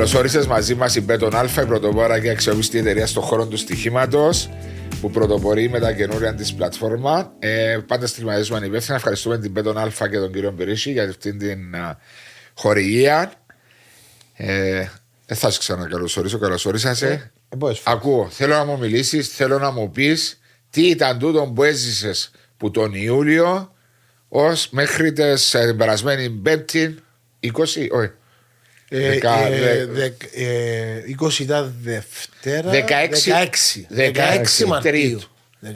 Καλώς όρισες μαζί μας η Bet on Alfa, η πρωτοπόρα και αξιόπιστη εταιρεία στον χώρο του στοιχήματος που πρωτοπορεί με τα καινούρια της πλατφόρμα. Ε, πάντα στοιχηματίζουμε υπεύθυνα. Ευχαριστούμε την Bet on Alfa και τον κύριο Μπερίση για αυτήν την uh, χορηγία. Ε, δεν θα σας ξανακαλωσορίσω, καλώς όρισατε. Ε, Ακούω, θέλω να μου μιλήσεις, θέλω να μου πεις τι ήταν τούτο που έζησες που τον Ιούλιο ως μέχρι την περασμένη Πέμπτη 20, όχι, 20 ήταν Δευτέρα. 16, 16, Μαρτίου. 16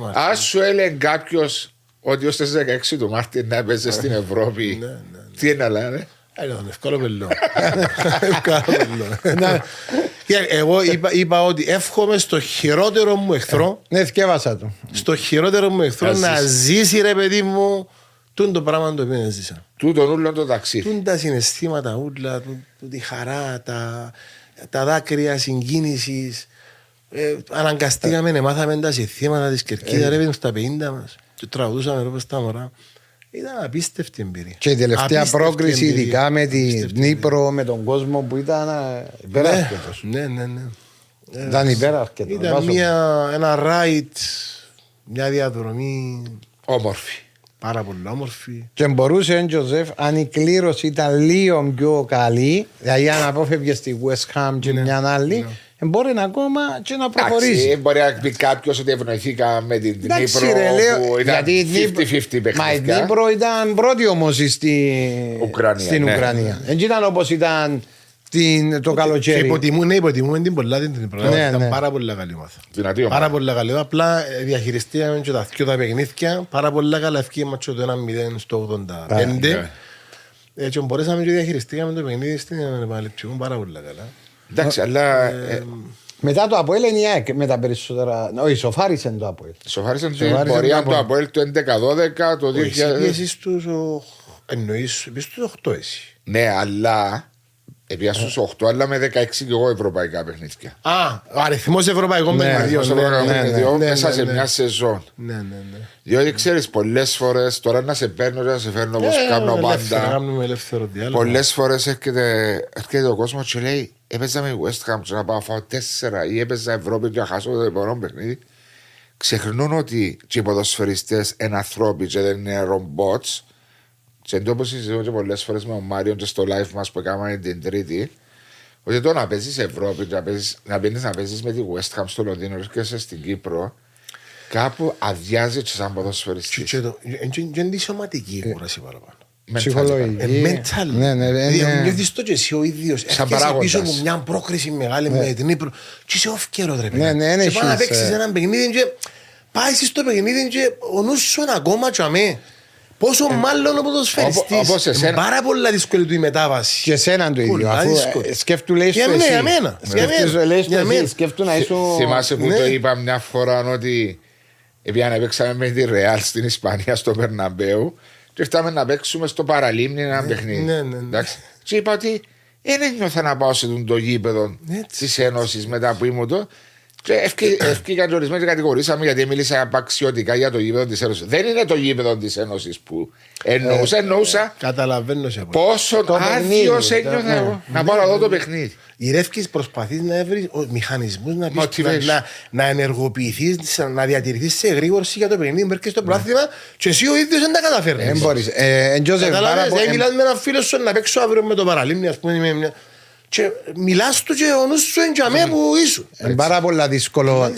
Μαρτίου. Α σου έλεγε κάποιος ότι ως τι 16 του Μάρτιν να έπαιζε στην Ευρώπη. Ναι, ναι, ναι. Τι είναι αλλά, ρε. Έλα, εύκολο πελό. Εγώ είπα, ότι εύχομαι στο χειρότερο μου εχθρό. Ναι, θυκεύασα το. Στο χειρότερο μου εχθρό να ζήσει ρε παιδί μου Τούν το πράγμα το οποίο έζησα. Τούν το ούλο το ταξίδι. Τούν τα συναισθήματα ούλα, τη χαρά, τα, τα δάκρυα συγκίνησης. Ε, αναγκαστήκαμε να μάθαμε τα συνθήματα της κερκίδας, ε. ρε στα 50 μας. Και τραγουδούσαμε εδώ στα μωρά. Ήταν απίστευτη εμπειρία. Και η τελευταία πρόκριση, ειδικά με την Νύπρο, με τον κόσμο που ήταν υπεράσχετο. Ναι, ναι, ναι. Ήταν υπεράσχετο. Ήταν μια, ένα ράιτ, μια διαδρομή. Όμορφη. Πάρα πολύ όμορφη. Και μπορούσε ο Τζοζεφ, αν η κλήρωση ήταν λίγο πιο καλή, δηλαδή αν απόφευγες στη West Ham και ναι, μια άλλη, ναι. μπορεί να ακόμα και να προχωρήσει. Εντάξει, μπορεί να πει κάποιος ότι ευνοηθήκα με την Νύπρο που ήταν 50-50 Μα η Νύπρο ήταν πρώτη όμως στην Ουκρανία. Δεν ήταν όπως ήταν την, το καλοκαίρι. Και υποτιμούν, ναι, υποτιμούν την πολλά την προγράμμα. Ναι, ήταν ναι. πάρα πολύ καλή ομάδα. Δυνατή ομάδα. Πάρα πολύ καλή. Απλά ε, διαχειριστήκαμε και τα δυο τα παιχνίδια. Πάρα πολύ καλά ευκαιρία το 1-0 στο 85. Ναι. Έτσι μπορέσαμε και διαχειριστήκαμε το παιχνίδι στην επαναληψή. Πάρα πολύ καλά. Εντάξει, αλλά... Ε, ε, μετά το Αποέλ είναι η ΑΕΚ με τα περισσότερα. Όχι, σοφάρισαν το Αποέλ. Σοφάρισαν την πορεία του Αποέλ το 11-12, το 2000. Εσύ στους εννοείς, στους 8 εσύ. Ναι, αλλά Επία στου 8, αλλά με 16 και εγώ ευρωπαϊκά παιχνίδια. Α, ο αριθμός ευρωπαϊκών ναι, παιχνιδιών. Ναι, ναι, ναι, ναι, μέσα σε μια σεζόν. Ναι, ναι, ναι. Διότι ξέρεις, πολλές φορές τώρα να σε παίρνω, να σε φέρνω όπως ε, κάνω πάντα. Πολλές φορές έρχεται ο κόσμος και λέει: Έπαιζα με West Ham να πάω φάω 4 ή έπαιζα Ευρώπη και να χάσω το επόμενο παιχνίδι. Ξεχνούν ότι οι ποδοσφαιριστές είναι ανθρώποι και δεν είναι ρομπότς και εντό συζητώ και πολλές φορές με τον Μάριο και στο live μας που έκαναμε την Τρίτη, ότι το να παίζεις Ευρώπη, να, παίζεις, να μπαίνεις να παίζεις με τη West Ham στο Λονδίνο και στην Κύπρο, κάπου αδειάζει και σαν ποδοσφαιριστή. Και είναι τη σωματική ε, κούραση παραπάνω. Ψυχολογική. Mental. Ναι, ναι, ναι. Νιώθεις το και εσύ ο ίδιος. Σαν παράγοντας. πίσω μου μια πρόκριση μεγάλη με την Ήπρο και είσαι όφκερο ρε παιδί. Ναι, ναι, ναι. Και πάει να παίξεις ένα παιχνίδι και πάει στο παιχνίδι και ο νους σου είναι ακόμα και αμέ. Πόσο ε, μάλλον ο ποδοσφαιριστής. Είναι πάρα πολύ δύσκολη του η μετάβαση. Και εσένα το ίδιο. Αφού ε, σκέφτου λέει σου εσύ. Για μένα. Για μένα. Σκέφτου να είσαι... Θυμάσαι που ναι. το είπα μια φορά ότι επειδή παίξαμε με τη Ρεάλ στην Ισπανία στο Περναμπέου και ήρθαμε να παίξουμε στο παραλίμνη ένα ναι, παιχνίδι. Ναι, και είπα ότι δεν ένιωθα να πάω σε το γήπεδο της Ένωσης μετά που ήμουν το. Και ευκήκαν και ορισμένοι κατηγορήσαμε γιατί μίλησα απαξιωτικά για το γήπεδο της Ένωσης. Δεν είναι το γήπεδο της Ένωσης που εννοούσα. Εννοούσα. Καταλαβαίνω σε Πόσο άδειος ένιωθα εγώ να πάω να δω το παιχνίδι. Η Ρεύκης προσπαθείς να βρεις μηχανισμούς να, να, να ενεργοποιηθείς, να διατηρηθείς σε γρήγορση για το παιχνίδι μέχρι στο πρόθυμα και εσύ ο ίδιος δεν τα καταφέρνεις. Δεν μπορείς. Δεν μιλάς με έναν φίλο σου να παίξω αύριο με το παραλίμνη, ας πούμε και μιλάς του και ο νους σου είναι για που ήσουν. Είναι πάρα πολύ δύσκολο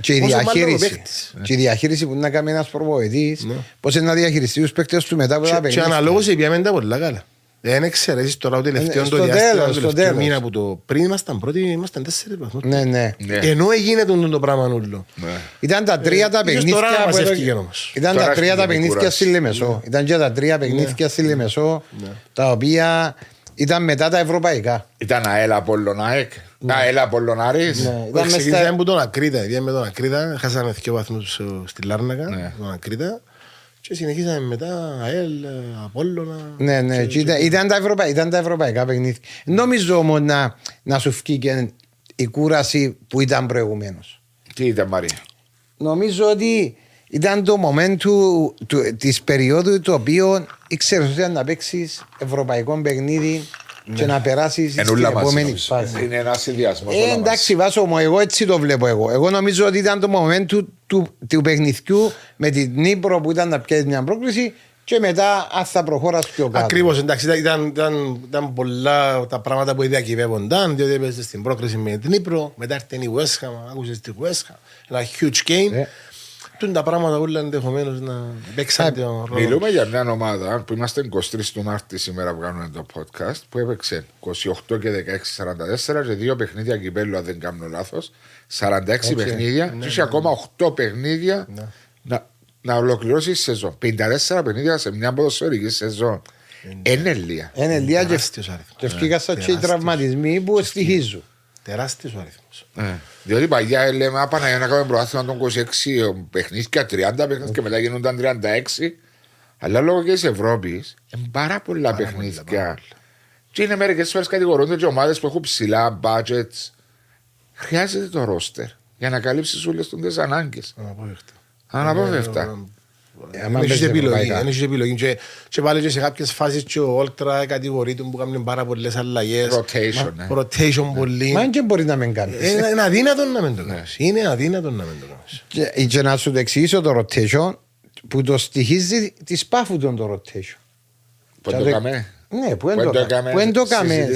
και η διαχείριση. Και η διαχείριση που να κάνει ένας προβοητής, ναι. πώς είναι να διαχειριστεί τους παίκτες του μετά από τα παιχνίδια. Και αναλόγως επιάμε τα πολλά καλά. Δεν εξαιρέσεις τώρα το τελευταίο ε, το διάστημα, το τελευταίο μήνα που το πριν ήμασταν πρώτοι, ήμασταν τέσσερις βαθμούς. Ναι, ναι. Ενώ έγινε το πράγμα όλο. Ήταν τα τρία τα παιχνίδια Ήταν τα τρία τα παιχνίδια στη Λεμεσό. Ήταν και τα τρία παιχνίδια στη Λεμεσό, τα οποία ήταν μετά τα ευρωπαϊκά. Ήταν αέλα Απολλωνάεκ. Ναι. Αέλα Απολλωνάρης. Ναι. Ήταν Ξεκινήσαμε από τον Ακρίτα. Ήταν με τον Ακρίτα. Χάσαμε δύο βαθμούς στη Λάρνακα. Ναι. Τον Ακρίτα. Και συνεχίσαμε μετά ΑΕΛ, Απόλλωνα. Ναι, ναι. Και, ήταν, ήταν, τα ευρωπαϊκά, ήταν τα ευρωπαϊκά παιχνίδια. Νομίζω όμως να, να σου βγήκε η κούραση που ήταν προηγουμένως. Τι ήταν, Μαρία; Νομίζω ότι ήταν το moment της περίοδου το οποίο ήξερες ότι να παίξεις ευρωπαϊκό παιχνίδι και να περάσεις στην επόμενη φάση. Είναι ένα συνδυασμός. Ε, εντάξει, βάσο μου, εγώ έτσι το βλέπω εγώ. Εγώ νομίζω ότι ήταν το moment του, του, του παιχνιδιού με την Νύπρο που ήταν να πιέσει μια πρόκληση και μετά αν θα προχώρα πιο κάτω. Ακριβώς, εντάξει, ήταν, ήταν, ήταν, πολλά τα πράγματα που διακυβεύονταν, διότι έπαιζες στην πρόκληση με την Νύπρο, μετά έρθει η West Ham, άκουσες τη West Ham, ένα huge game. Yeah. Τούν τα πράγματα όλα ενδεχομένως να παίξαν τον ρόλο. Μιλούμε για μια ομάδα που είμαστε 23 του Μάρτη σήμερα που κάνουμε το podcast που έπαιξε 28 και 16 44 και δύο παιχνίδια κυπέλου, αν δεν κάνω λάθος. 46 okay. παιχνίδια ναι, και είχε ναι, ακόμα 8 ναι. παιχνίδια ναι. να, να ολοκληρώσει η σεζόν. 54 παιχνίδια σε μια ποδοσφαιρική σεζόν. Είναι λίγα. Είναι λίγα και ευκήγασα και οι τραυματισμοί που στοιχίζουν. Τεράστιος ο αριθμός. Ε, διότι παγιά λέμε, άπανα για να κάνουμε προάθλημα των 26 παιχνίδια, 30 παιχνίδια και μετά γίνονταν 36. Αλλά λόγω και της Ευρώπης, είναι πάρα πολλά παιχνίδια. Και είναι μερικές φορές κατηγορούνται και ομάδες που έχουν ψηλά budgets. Χρειάζεται το ρόστερ για να καλύψεις όλες τις ανάγκες. Αναπόφευκτα. Αναπόφευκτα. Δεν έχεις επιλογή, δεν έχεις επιλογή. Και, και πάλι και σε κάποιες φάσεις και ο Όλτρα κατηγορείται που κάνουν πάρα πολλές αλλαγές. Rotation, ναι. Rotation πολύ. Μα και μπορεί να μην κάνεις. Ε, Είναι αδύνατο να μην το κάνεις. Είναι αδύνατο να μην το κάνεις. Και, και να σου το εξηγήσω το rotation που το στοιχίζει της σπάφου τον το rotation. Που το έκαμε Ναι, που δεν το έκαμε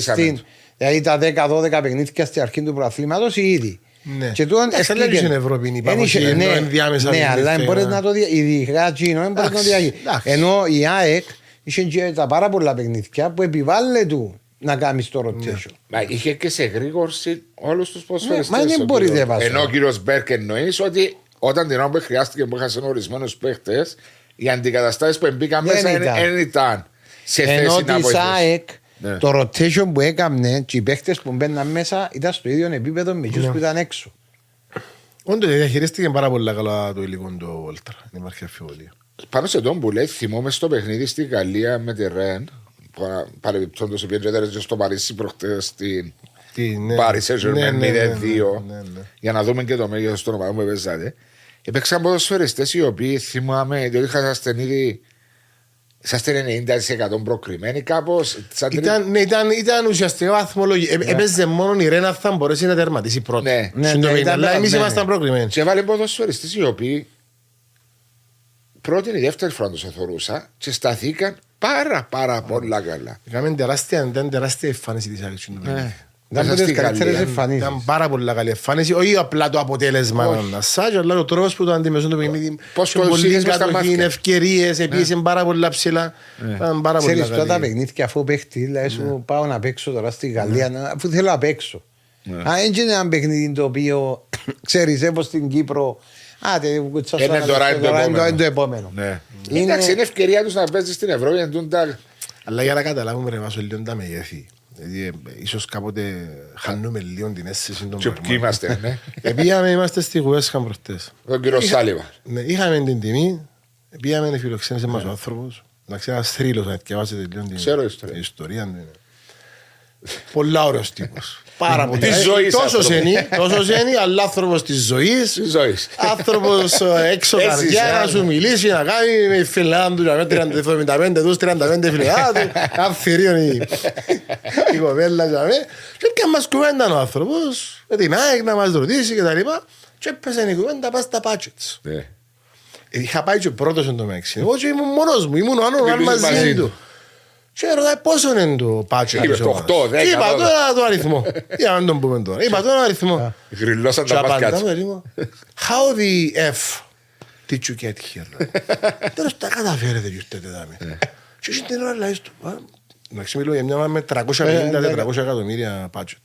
Δηλαδή τα 10-12 παιχνίδια στην αρχή του προαθλήματος ήδη ναι. Και τούτον έστειλε στην Ευρώπη υπάρχει ναι, ενδιάμεσα Ναι, αλλά δεν μπορεί να το δει. Ειδικά Τζίνο δεν μπορεί να το δει. Ενώ η ΑΕΚ είχε και τα πάρα πολλά παιχνίδια που επιβάλλεται του να κάνεις το rotation. Μα είχε και σε γρήγορση όλους τους ποσφαιριστέ. Μα δεν μπορεί να Ενώ ο κύριος Μπέρκ εννοείς ότι όταν την ώρα που χρειάστηκε που είχαν ορισμένους παίχτες, οι αντικαταστάσεις που μπήκαν μέσα δεν ήταν σε θέση να βοηθήσουν. Ναι. Το rotation που έκαμε και οι παίχτε που μπαίναν μέσα ήταν στο ίδιο επίπεδο με εκείνους ναι. που ήταν έξω. Όντως διαχειρίστηκε πάρα πολύ καλά το υλικό του Όλτρα. Δεν υπάρχει αφιβολία. Πάνω σε τον που λέει, θυμόμαι στο παιχνίδι στη Γαλλία με τη Ρεν. Παρεμπιπτόντως, επειδή στο Παρίσι προχτές στην Πάρη σε 0-2 για να δούμε και το μέγεθος των ομάδων που έπαιζατε. Υπήρξαν ποδοσφαιριστές οι οποίοι θυμάμαι, διότι είχα ασθενεί Είσαστε 90% προκριμένοι κάπως. Ήταν, ναι, ήταν, ήταν ουσιαστικά βαθμολογία. Ναι. Έπαιζε μόνο η Ρένα θα μπορέσει να τερματίσει πρώτα. Ναι, ναι, ναι, ναι, αλλά εμείς ήμασταν προκριμένοι. Και βάλε ποδοσφαιριστές οι οποίοι πρώτη ή δεύτερη φορά τους εθωρούσα και σταθήκαν πάρα πάρα πολλά καλά. Είχαμε τεράστια, τεράστια εμφάνιση της άλλη. Ήταν πάρα πολύ καλή εμφάνιση. Όχι απλά το αποτέλεσμα Σάγιο, αλλά ο τρόπος που το αντιμετωπίζουν το παιχνίδι. Πώς πολύ κατοχή, ευκαιρίες, επίσης πάρα πολύ ψηλά. Ξέρεις τώρα τα παιχνίδια αφού παίχτη, δηλαδή σου πάω να παίξω τώρα στη Γαλλία, αφού θέλω να παίξω. Αν έτσι είναι ένα παιχνίδι το οποίο ξέρεις, όπως στην Κύπρο, Άτε, είναι τώρα είναι το επόμενο. Εντάξει, είναι ευκαιρία τους να παίζεις στην Ευρώπη. Αλλά για να καταλάβουμε ρε βάσο λίγο τα μεγέθη. Δηλαδή, ε, ίσως κάποτε χάνουμε λίγο την αίσθηση των Και ποιοι είμαστε, ναι. Επήγαμε, είμαστε στη West Ham προχτές. Τον κύριο Σάλιβα. Ναι, είχαμε την τιμή, επήγαμε, φιλοξένησε μας ο άνθρωπος. Να ξέρει ένας θρύλος να διαβάσετε λίγο την ιστορία. Ναι, ναι. Πολλά ωραίος τύπος. Πάρα πολύ. Τη ζωής. Τόσο ζένη, τόσο ζένη, αλλά άνθρωπος της ζωής. Άνθρωπος ε, έξω καρδιά να σου μιλήσει, να κάνει με φιλιά του, να με 35 δου, 35 φιλιά του. Αυθυρίων η κοπέλα. Και και μας κουβέντα ο άνθρωπος, με την ΑΕΚ να μας ρωτήσει και τα λοιπά. Και έπεσε η κουβέντα πας στα πάτσετ. Ναι. Είχα πάει και πρώτος εν τω μεταξύ. Εγώ ήμουν μόνος μου, ήμουν ο άλλος μαζί του. Και ρωτάει πόσο είναι το πάτσο Είπε το 8, 10. Είπα τώρα το αριθμό. Για να τον πούμε τώρα. Είπα τώρα αριθμό. Γρυλώσαν τα μάτια. How the F did you get here? Τέλος τα καταφέρετε και ήρθετε δάμε. Και εσύ την ώρα λέει του. Εντάξει μιλώ για μια με 350-400 εκατομμύρια πάτσο.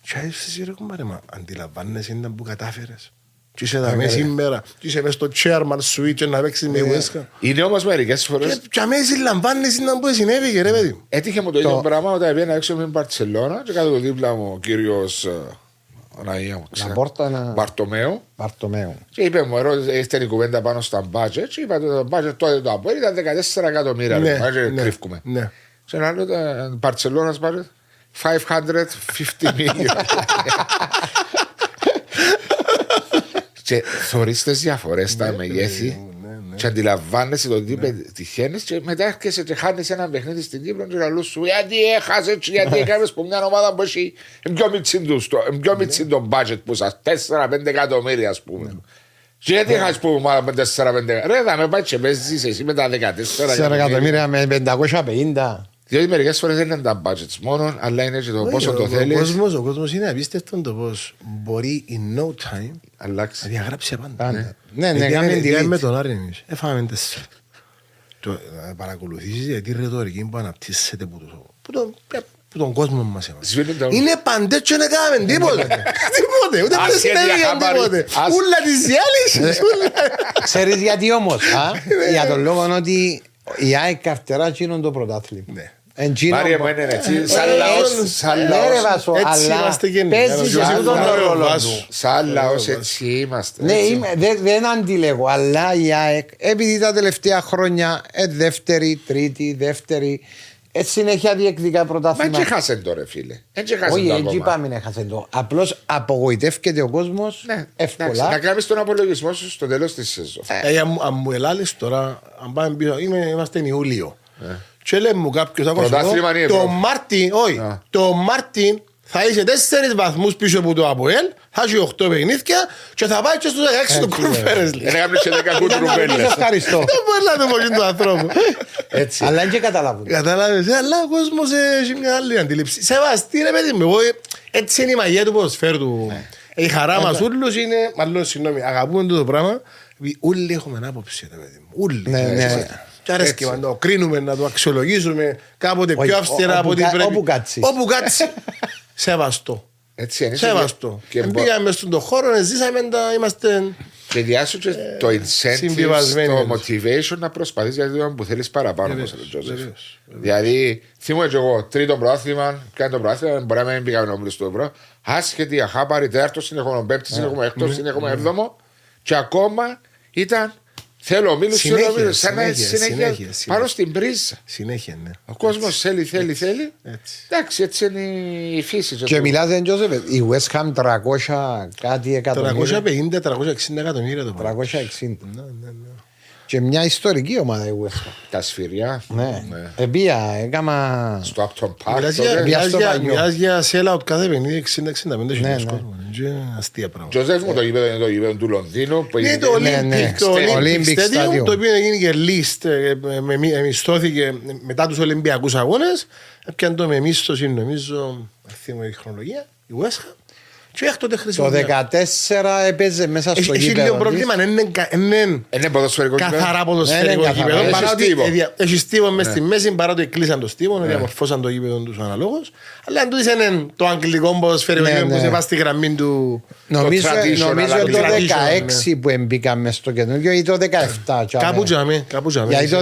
Και εσύ ρε κουμπάρε, μα αντιλαμβάνεσαι ήταν που κατάφερες. Και είσαι εδώ σήμερα, και είσαι μέσα στο chairman switch να παίξεις με West Είναι όμως μερικές φορές... Και αμέσως λαμβάνεις να που συνέβη ρε παιδί. Έτυχε μου το ίδιο πράγμα όταν έπαιρνα έξω με την Παρτσελώνα και κάτω το δίπλα μου ο κύριος Αναία μου, ξέρω. Μπαρτομέου. Μπαρτομέου. Και είπε μου, ήρθε η κουβέντα πάνω στα budget και είπα το budget τότε το από ήταν 14 εκατομμύρια. Ναι, ναι, κρύφκουμε. Ναι. Σε ένα άλλο, Μπαρτσελώνας budget 550 million. Και θωρείς τις διαφορές στα μεγέθη. Ναι. Και αντιλαμβάνεσαι το τι ναι. πετυχαίνει και μετά έρχεσαι και χάνεις ένα παιχνίδι στην Κύπρο και λαλούς σου γιατί έχασες, γιατί έκανες που μια ομάδα που έχει πιο μίτσι το budget που σας 4-5 εκατομμύρια ας πούμε. Και γιατί είχα πούμε ομάδα με 4-5 Ρε θα με πάει και παίζεις εσύ με τα 14 4 εκατομμύρια με 550 διότι μερικέ φορέ δεν είναι τα budgets μόνο, αλλά είναι και το πόσο το θέλει. Ο κόσμο είναι απίστευτο το πώ μπορεί in no time να διαγράψει πάντα. Ναι, ναι, ναι. ναι με τον Άρη εμεί. Έφαμε τέσσερα. Να παρακολουθήσει γιατί η ρητορική που αναπτύσσεται που τον κόσμο μα Είναι παντέ και να κάνουμε τίποτε. Τίποτε, ούτε δεν τίποτε. Ούλα τη διάλυση. Ξέρει γιατί όμω. Για τον λόγο ότι η ΑΕΚ καρτερά γίνονται το πρωτάθλημα. Ναι. Μάρια μου είναι έτσι, σαν λαός, σαν λαός, έτσι είμαστε Παίζεις αυτόν τον ρόλο του. Σαν λαός έτσι είμαστε. Ναι, δεν αντιλέγω, αλλά η ΑΕΚ, επειδή τα τελευταία χρόνια, ε, δεύτερη, τρίτη, δεύτερη, έτσι συνέχεια διεκδικά πρωτάθλημα. Μα και χάσεν το ρε φίλε. Όχι, έτσι πάμε να χάσεν το. Απλώς απογοητεύεται ο κόσμος ναι, εύκολα. Να κάνει τον απολογισμό σου στο τέλος της σεζόν. Ε, αν μου ελάλεις τώρα, αν πάμε πίσω, είμαστε Ιούλιο. Ε. Και λέει μου κάποιος ακόμα. Το Μάρτιν, όχι, το Μάρτιν θα είσαι τέσσερις βαθμούς πίσω από το ΑΠΟΕΛ, θα έχει οχτώ παιχνίδια και θα πάει και στους 16 του Conference. Δεν έκαμε και δέκα κουτρουμπέλες. Ευχαριστώ. Δεν μπορεί να το πω του ανθρώπου. Αλλά είναι και καταλάβουν. Καταλάβεις, αλλά ο κόσμος έχει μια άλλη αντίληψη. Σεβαστή ρε παιδί μου, εγώ έτσι είναι η μαγεία του ποδοσφαίρου του. Ναι. Η χαρά μας ούλους είναι, μάλλον συγγνώμη, αγαπούμε το πράγμα, όλοι έχουμε άποψη, ρε παιδί μου. Όλοι. Ναι, ναι. Και αρέσκει να το κρίνουμε, να το αξιολογήσουμε κάποτε πιο αυστηρά από ό,τι πρέπει. Όπου κάτσεις. Όπου κάτσεις. Σεβαστό. Έτσι είναι. Σεβαστό. Και πήγαμε στον χώρο, ζήσαμε τα, είμαστε... Και διάσου και ε, το incentive, το motivation να προσπαθείς γιατί το που θέλεις παραπάνω. Δηλαδή, θυμούμαι και εγώ, τρίτο πρόθυμα, κάνει το πρόθυμα, μπορεί να μην πήγαμε νόμιλο στο ευρώ, άσχετη, αχάπαρη, τέταρτο, συνεχόμενο πέμπτη, συνεχόμενο έκτο, συνεχόμενο έβδομο, και ακόμα ήταν Θέλω ο Μίλου, θέλω ο Μίλου. Σαν να συνέχεια, πάνω στην πρίζα. Συνέχεια, ναι. Ο κόσμος θέλει, θέλει, θέλει. Εντάξει, έτσι είναι η φύση. Και μιλάτε, Τζόζεφ, η West Ham 300 κάτι εκατομμύρια. 350-360 εκατομμύρια το 360. Ναι, ναι, ναι. Και μια ιστορική ομάδα η West Ham. Τα σφυριά. Ναι. Επία, έκανα... Στο Upton Park. Μιλάς για sell-out κάθε 50-60-65 χιλιάδες κόσμο. Αστεία πράγματα. Τζοζέφ μου το γήπεδο είναι το γήπεδο του Λονδίνου. Είναι το Olympic Stadium, το οποίο έγινε και list, μισθώθηκε μετά τους Ολυμπιακούς Αγώνες. Έπιαν το με μίσθωση, νομίζω, θυμώ η χρονολογία, η West Ham. Και έκτοτε χρησιμοποιεί. Το 14 έπαιζε μέσα στο γήπεδο. Έχει λίγο πρόβλημα, είναι ποδοσφαιρικό καθαρά ποδοσφαιρικό γήπεδο. Έχει στίβο μες στη μέση, παρά ότι κλείσαν το στίβο, διαμορφώσαν το γήπεδο τους αναλόγως. Αλλά αν τούτης είναι το αγγλικό ποδοσφαιρικό γήπεδο που σε πάει στη γραμμή του Νομίζω το 16 που μπήκαμε στο καινούργιο ή το 17. Κάπου τζαμί. Γιατί το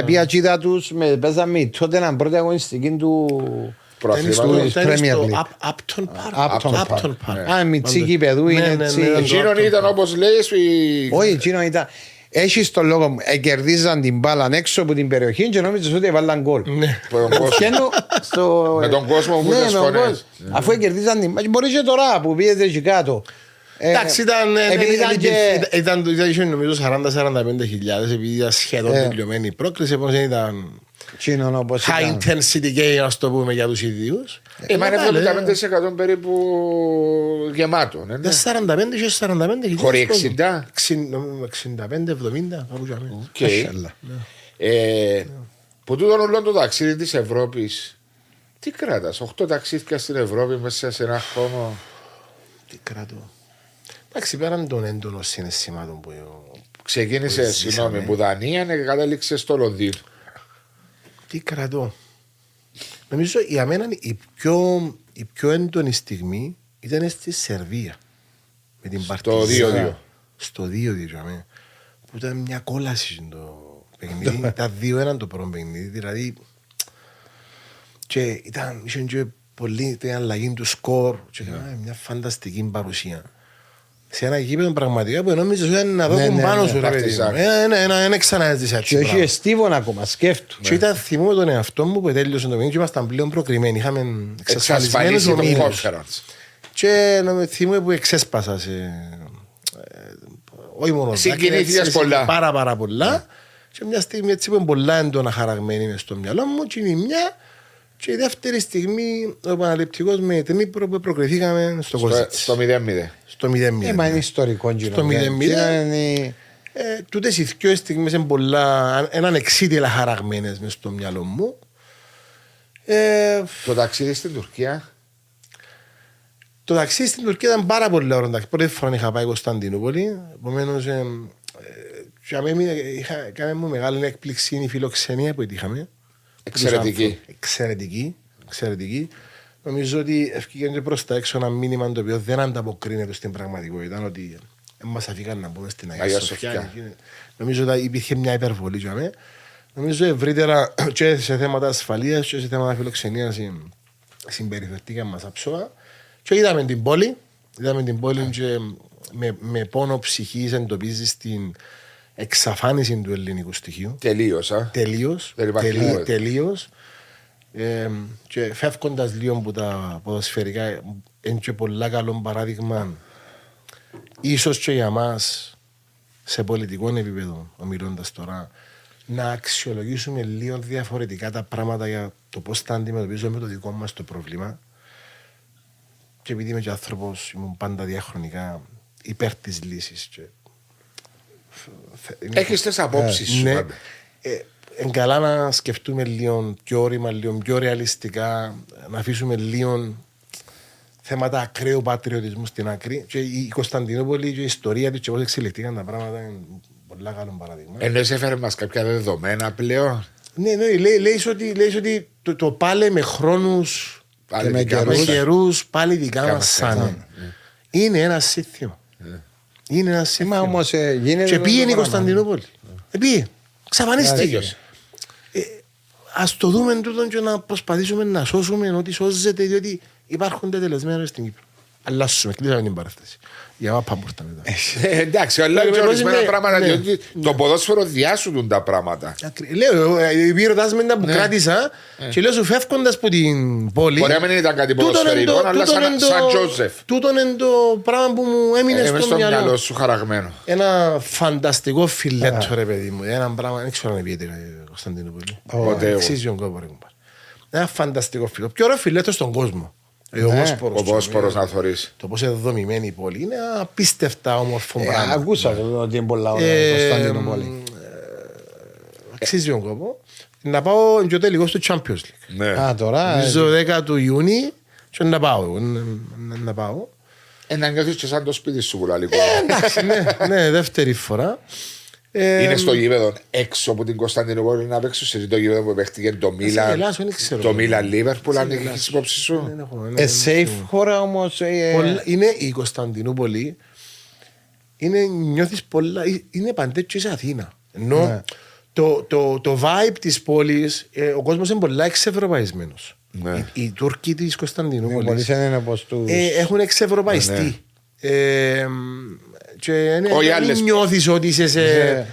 14 πήγα τσίδα τους, παίζαμε τότε έναν πρώτη αγωνιστική του Premier League. Upton Park. Upton Park. Α, μητσίκι παιδού είναι ναι, ναι, έτσι. Ναι, εκείνον ήταν όπως λέει Όχι, εκείνον ήταν... Έχεις το λόγο, κερδίζαν την μπάλα έξω από την περιοχή και νόμιζες ότι έβαλαν γκολ. Με τον κόσμο που ήταν φωνές. Αφού κερδίζαν την μπάλα, μπορείς και τώρα που πήγαινε εκεί κάτω. Εντάξει, ήταν, ήταν, νομίζω 40-45 χιλιάδες επειδή ήταν σχεδόν τελειωμένη η πρόκριση, επομένως ήταν high intensity game, ας το πούμε, για τους ίδιους. Ε, μα είναι 75% περίπου γεμάτο. Ναι, 45 και 45 χιλιάδες. Χωρεί 60. 65-70, Οκ. Που τούτον όλο το ταξίδι της Ευρώπης, τι κράτας, 8 ταξίδια στην Ευρώπη μέσα σε ένα χρόνο. Τι κράτω. Εντάξει, πέραν των έντονων συναισθημάτων που. Ξεκίνησε, συγγνώμη, που Δανία και κατέληξε στο Λονδίνο. Τι κρατώ. Νομίζω για μένα η πιο, η πιο έντονη στιγμή ήταν στη Σερβία. Με την Στο 2-2. Στο 2-2 για Που ήταν μια κόλαση το παιχνίδι. ήταν 2-1 το πρώτο παιχνίδι. Δηλαδή. Και ήταν, ήταν και πολύ ήταν αλλαγή του σκορ. Και yeah. μια φανταστική παρουσία σε ένα γήπεδο πραγματικά που νόμιζες ότι είναι να δω ναι, ναι, πάνω ναι, σου ρε παιδί μου. Ένα ξαναζήσεις έτσι. Και όχι εστίβον ακόμα, σκέφτου. Και ήταν θυμό τον εαυτό μου που τέλειωσε το παιχνίδι και ήμασταν πλέον προκριμένοι. Είχαμε εξασφαλισμένους ομίλους. Και θυμώ που εξέσπασα σε... όχι μόνο Συγκινήθηκες πολλά. Πάρα πάρα πολλά. Ναι. Και μια στιγμή έτσι που είναι πολλά έντονα χαραγμένη μες στο μυαλό μου και είναι η μια και η δεύτερη στιγμή ο επαναληπτικός με την Ήπειρο που προκριθήκαμε στο Κοζίτς. Στο 0-0. Στο 0-0. Ε, μα είναι ιστορικό γύρω. Στο 0-0. Ε, τούτες οι δυο στιγμές είναι πολλά, έναν εξίτηλα χαραγμένες μες στο μυαλό μου. Ε, το ταξίδι στην Τουρκία; Το ταξίδι στην Τουρκία ήταν πάρα πολύ ωραίο. Πρώτη φορά είχα πάει Κωνσταντινούπολη. Επομένως, ε, ε, είχα κάνει μου μεγάλη έκπληξη η φιλοξενία που είχαμε. Εξαιρετική. Εξαιρετική. Εξαιρετική. Νομίζω ότι ευκήγε προς τα έξω ένα μήνυμα το οποίο δεν ανταποκρίνεται στην πραγματικότητα. Ότι μας αφήκαν να μπούμε στην Αγία Σοφιά. Νομίζω ότι υπήρχε μια υπερβολή για μένα. Νομίζω ευρύτερα και σε θέματα ασφαλείας και σε θέματα φιλοξενίας συμπεριφερθήκαν μας άψογα. Και είδαμε την πόλη. Είδαμε την πόλη και με, με πόνο ψυχή εντοπίζει την εξαφάνιση του ελληνικού στοιχείου. Τελείως. Τελείως. Τελείως. Ε, και φεύγοντας λίγο από τα ποδοσφαιρικά, είναι και πολύ καλό παράδειγμα, ίσως και για μας, σε πολιτικό επίπεδο, ομιλώντας τώρα, να αξιολογήσουμε λίγο διαφορετικά τα πράγματα για το πώς θα αντιμετωπίζουμε το δικό μας το πρόβλημα. Και επειδή είμαι και άνθρωπος, ήμουν πάντα διαχρονικά υπέρ της λύσης. Και... Έχεις τι απόψεις σου. Ναι. Ε, καλά να σκεφτούμε λίγο πιο όρημα, λίγο πιο ρεαλιστικά, να αφήσουμε λίγο θέματα ακραίου πατριωτισμού στην άκρη. Και η Κωνσταντινούπολη και η ιστορία του και πώς εξελιχθήκαν τα πράγματα είναι πολύ καλό παράδειγμα. Ενώ έφερε μας κάποια δεδομένα πλέον; Ναι, ναι, λέει, λέει ότι, λέει ότι το, το πάλε με χρόνους και με καιρούς πάλι δικά μας σαν. Είναι ένα σύστημα. Ναι. Είναι ένα σύστημα. Όμως ε, γίνεται. Και πήγαινε η Κωνσταντινούπολη. Ε, πήγε. Ξαφανίστηκε. Ε, Α το δούμε τούτο και να προσπαθήσουμε να σώσουμε ό,τι σώζεται, διότι υπάρχουν τελεσμένα στην Κύπρο. Αλλάσουμε, κλείσαμε την παράσταση. Για μάπα μπουρτα μετά. Ε, εντάξει, αλλά είναι ορισμένα πράγματα, ναι. διότι το ναι. ποδόσφαιρο διάσουν τα πράγματα. Λέω, οι ρωτάς με τα που ναι. κράτησα και λέω σου φεύγοντας από την πόλη. Μπορεί να μην ήταν κάτι ποδοσφαιρικό, αλλά σαν Τζόζεφ. Τούτο είναι το πράγμα που μου έμεινε ε, στο μυαλό. σου χαραγμένο. Ένα φανταστικό φιλέτο ρε παιδί μου. Ένα πράγμα, δεν ξέρω αν πήγαινε Κωνσταντινούπολη. Ποτέ. Αξίζει ο κόπο. Ένα φανταστικό φιλέτο. Πιο ωραίο φιλέτο στον κόσμο. Ε, ο ναι, Βόσπορος να θωρείς. Το πώς είναι δομημένη η πόλη είναι απίστευτα όμορφο ε, πράγμα. Ακούσα ότι είναι πολλά ωραία το ε, Κωνσταντινούπολη. Αξίζει τον κόπο. Να πάω και τελικό στο Champions League. Ναι. Α, τώρα. Νομίζω 10 του Ιούνιου και να πάω. Να πάω. Ε, να νιώθεις και σαν το σπίτι σου που λέει. Εντάξει, ναι, ναι, δεύτερη φορά. Ε, είναι στο γήπεδο έξω από την Κωνσταντινούπολη να παίξω σε το γήπεδο που παίχτηκε το Μίλα. Το Μίλα Λίβερπουλ, αν έχεις υπόψη σου. Ε, safe χώρα όμως. Ε, είναι η Κωνσταντινούπολη. Είναι, νιώθεις πολλά, είναι παντέτσι σε Αθήνα. Ενώ ναι. το, το, το vibe της πόλης, ο κόσμος είναι πολλά εξευρωπαϊσμένος. Ναι. Οι, οι Τούρκοι της Κωνσταντινούπολης έχουν εξευρωπαϊστεί. Ναι. Και δεν νιώθεις ότι είσαι σε... Ναι.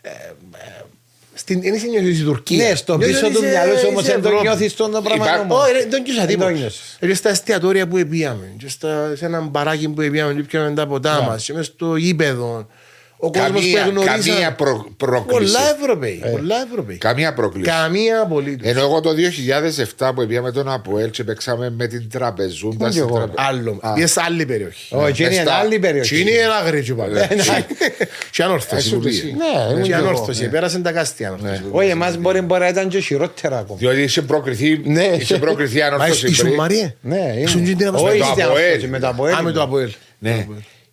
Ε, στην, δεν είσαι νιώθεις στην Τουρκία. Ναι, στο πίσω του μυαλού σου όμως δεν το νιώθεις τον πράγμα. Όχι, δεν νιώσα τίποτα. Και στα εστιατόρια που πήγαμε, και σε έναν μπαράκι που πήγαμε και πιάμε τα ποτά μας, και μέσα στο γήπεδο, ο κόσμος που εγνωρίζει. Καμία προ, πρόκληση. Πολλά Ευρωπαίοι. Ε. Πολλά Ευρωπαίοι. Καμία πρόκληση. Καμία απολύτως. Ενώ εγώ το 2007 που πήγαμε τον Αποέλ και παίξαμε με την τραπεζούντα. Τραπε... Άλλο. Πήγες σε άλλη περιοχή. Όχι, είναι άλλη περιοχή. Είναι ένα γρήγορο πάλι. Και ανόρθωση. Ναι, και ανόρθωση. Πέρασε τα κάστια. Όχι, εμάς μπορεί να ήταν και χειρότερα ακόμα. Διότι είχε προκριθεί ναι. ανόρθωση. Ήσουν Μαρία. Ναι, ήσουν με το Αποέλ. Με το Αποέλ. Ναι.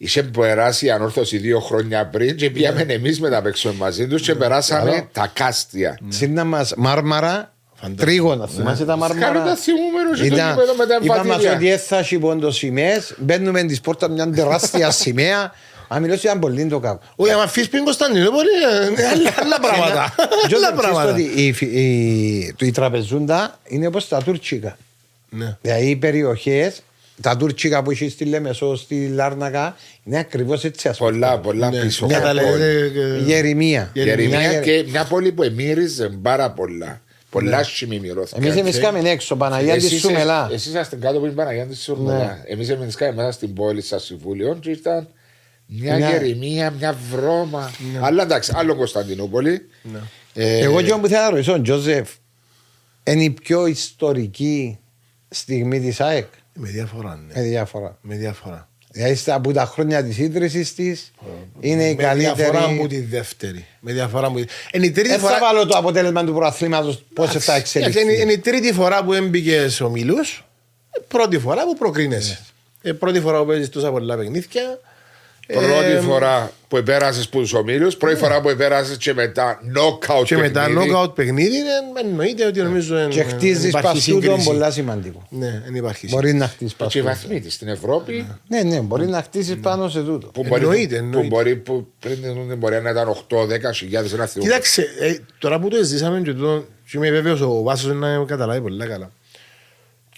Είχε περάσει η ανόρθωση δύο χρόνια πριν και πήγαμε ναι. εμείς με τα παίξουμε μαζί τους και περάσαμε τα κάστια. Σύντα μας μάρμαρα, τρίγωνας. Θυμάσαι τα μάρμαρα; Κάνε τα θυμούμενο και το με τα εμφανίδια. Είπαμε ότι έθασε πόντο σημαίες, μπαίνουμε τις πόρτα μια τεράστια σημαία. Αν μιλώσει ήταν πολύ το κάπου. Όχι, αν αφήσεις πριν Κωνσταντινόπολη, άλλα πράγματα. Άλλα πράγματα. Η τραπεζούντα είναι όπως τα τουρκικά. Ναι. Δηλαδή οι περιοχές τα τουρκικά που έχεις στη Λέμεσο, στη Λάρνακα, είναι ακριβώς έτσι. Ας πολλά, πολλά ναι. πίσω. Ναι, Γερημία. Γερημία και μια πόλη που εμύριζε πάρα πολλά. Πολλά ναι. σημεία μυρώθηκαν. Εμείς εμείς κάμε έξω, Παναγία τη Σουμελά. Εσείς είσαστε κάτω από την Παναγία τη Σουμελά. Εμεί εμείς κάμε μέσα στην πόλη σας συμβούλιο και ήταν Μια ναι. γερημία, μια βρώμα. Ναι. Αλλά εντάξει, άλλο Κωνσταντινούπολη. Ναι. Ε, Εγώ και που θέλω να ρωτήσω, Τζόζεφ, είναι η πιο ιστορική στιγμή της ΑΕΚ; Με διαφορά. Ναι. Με διαφορά. Με διαφορά. Δηλαδή από τα χρόνια της ίδρυσης της είναι η καλύτερη. Με διαφορά μου τη δεύτερη. Με διαφορά μου. Είναι η τρίτη φορά. θα βάλω το αποτέλεσμα του προαθλήματος πώς θα εξελιχθεί. Είναι, η τρίτη φορά που έμπηκες ο Μιλού. Πρώτη φορά που προκρίνεσαι. Ναι. Πρώτη φορά που παίζεις τόσα πολλά παιχνίδια. Πρώτη ε, φορά που επέρασες στου ομίλους, πρώτη φορά που επέρασες και μετά knockout και μετά knockout παιχνίδι, εννοείται ότι νομίζω. Και χτίζεις πασούτο πολλά σημαντικό. Ναι, δεν υπάρχει. Μπορεί να χτίσει πασούτο. Και βαθμοί τη στην Ευρώπη. Ναι, ναι, μπορεί να χτίσει πάνω σε τούτο. Που εννοείται, Που μπορεί, που πριν μπορεί να ήταν 8-10 χιλιάδες να θυμώ. Κοίταξε, ε, τώρα που το ζήσαμε και το. Και είμαι βέβαιος ο Βάσος να καταλάβει πολύ καλά.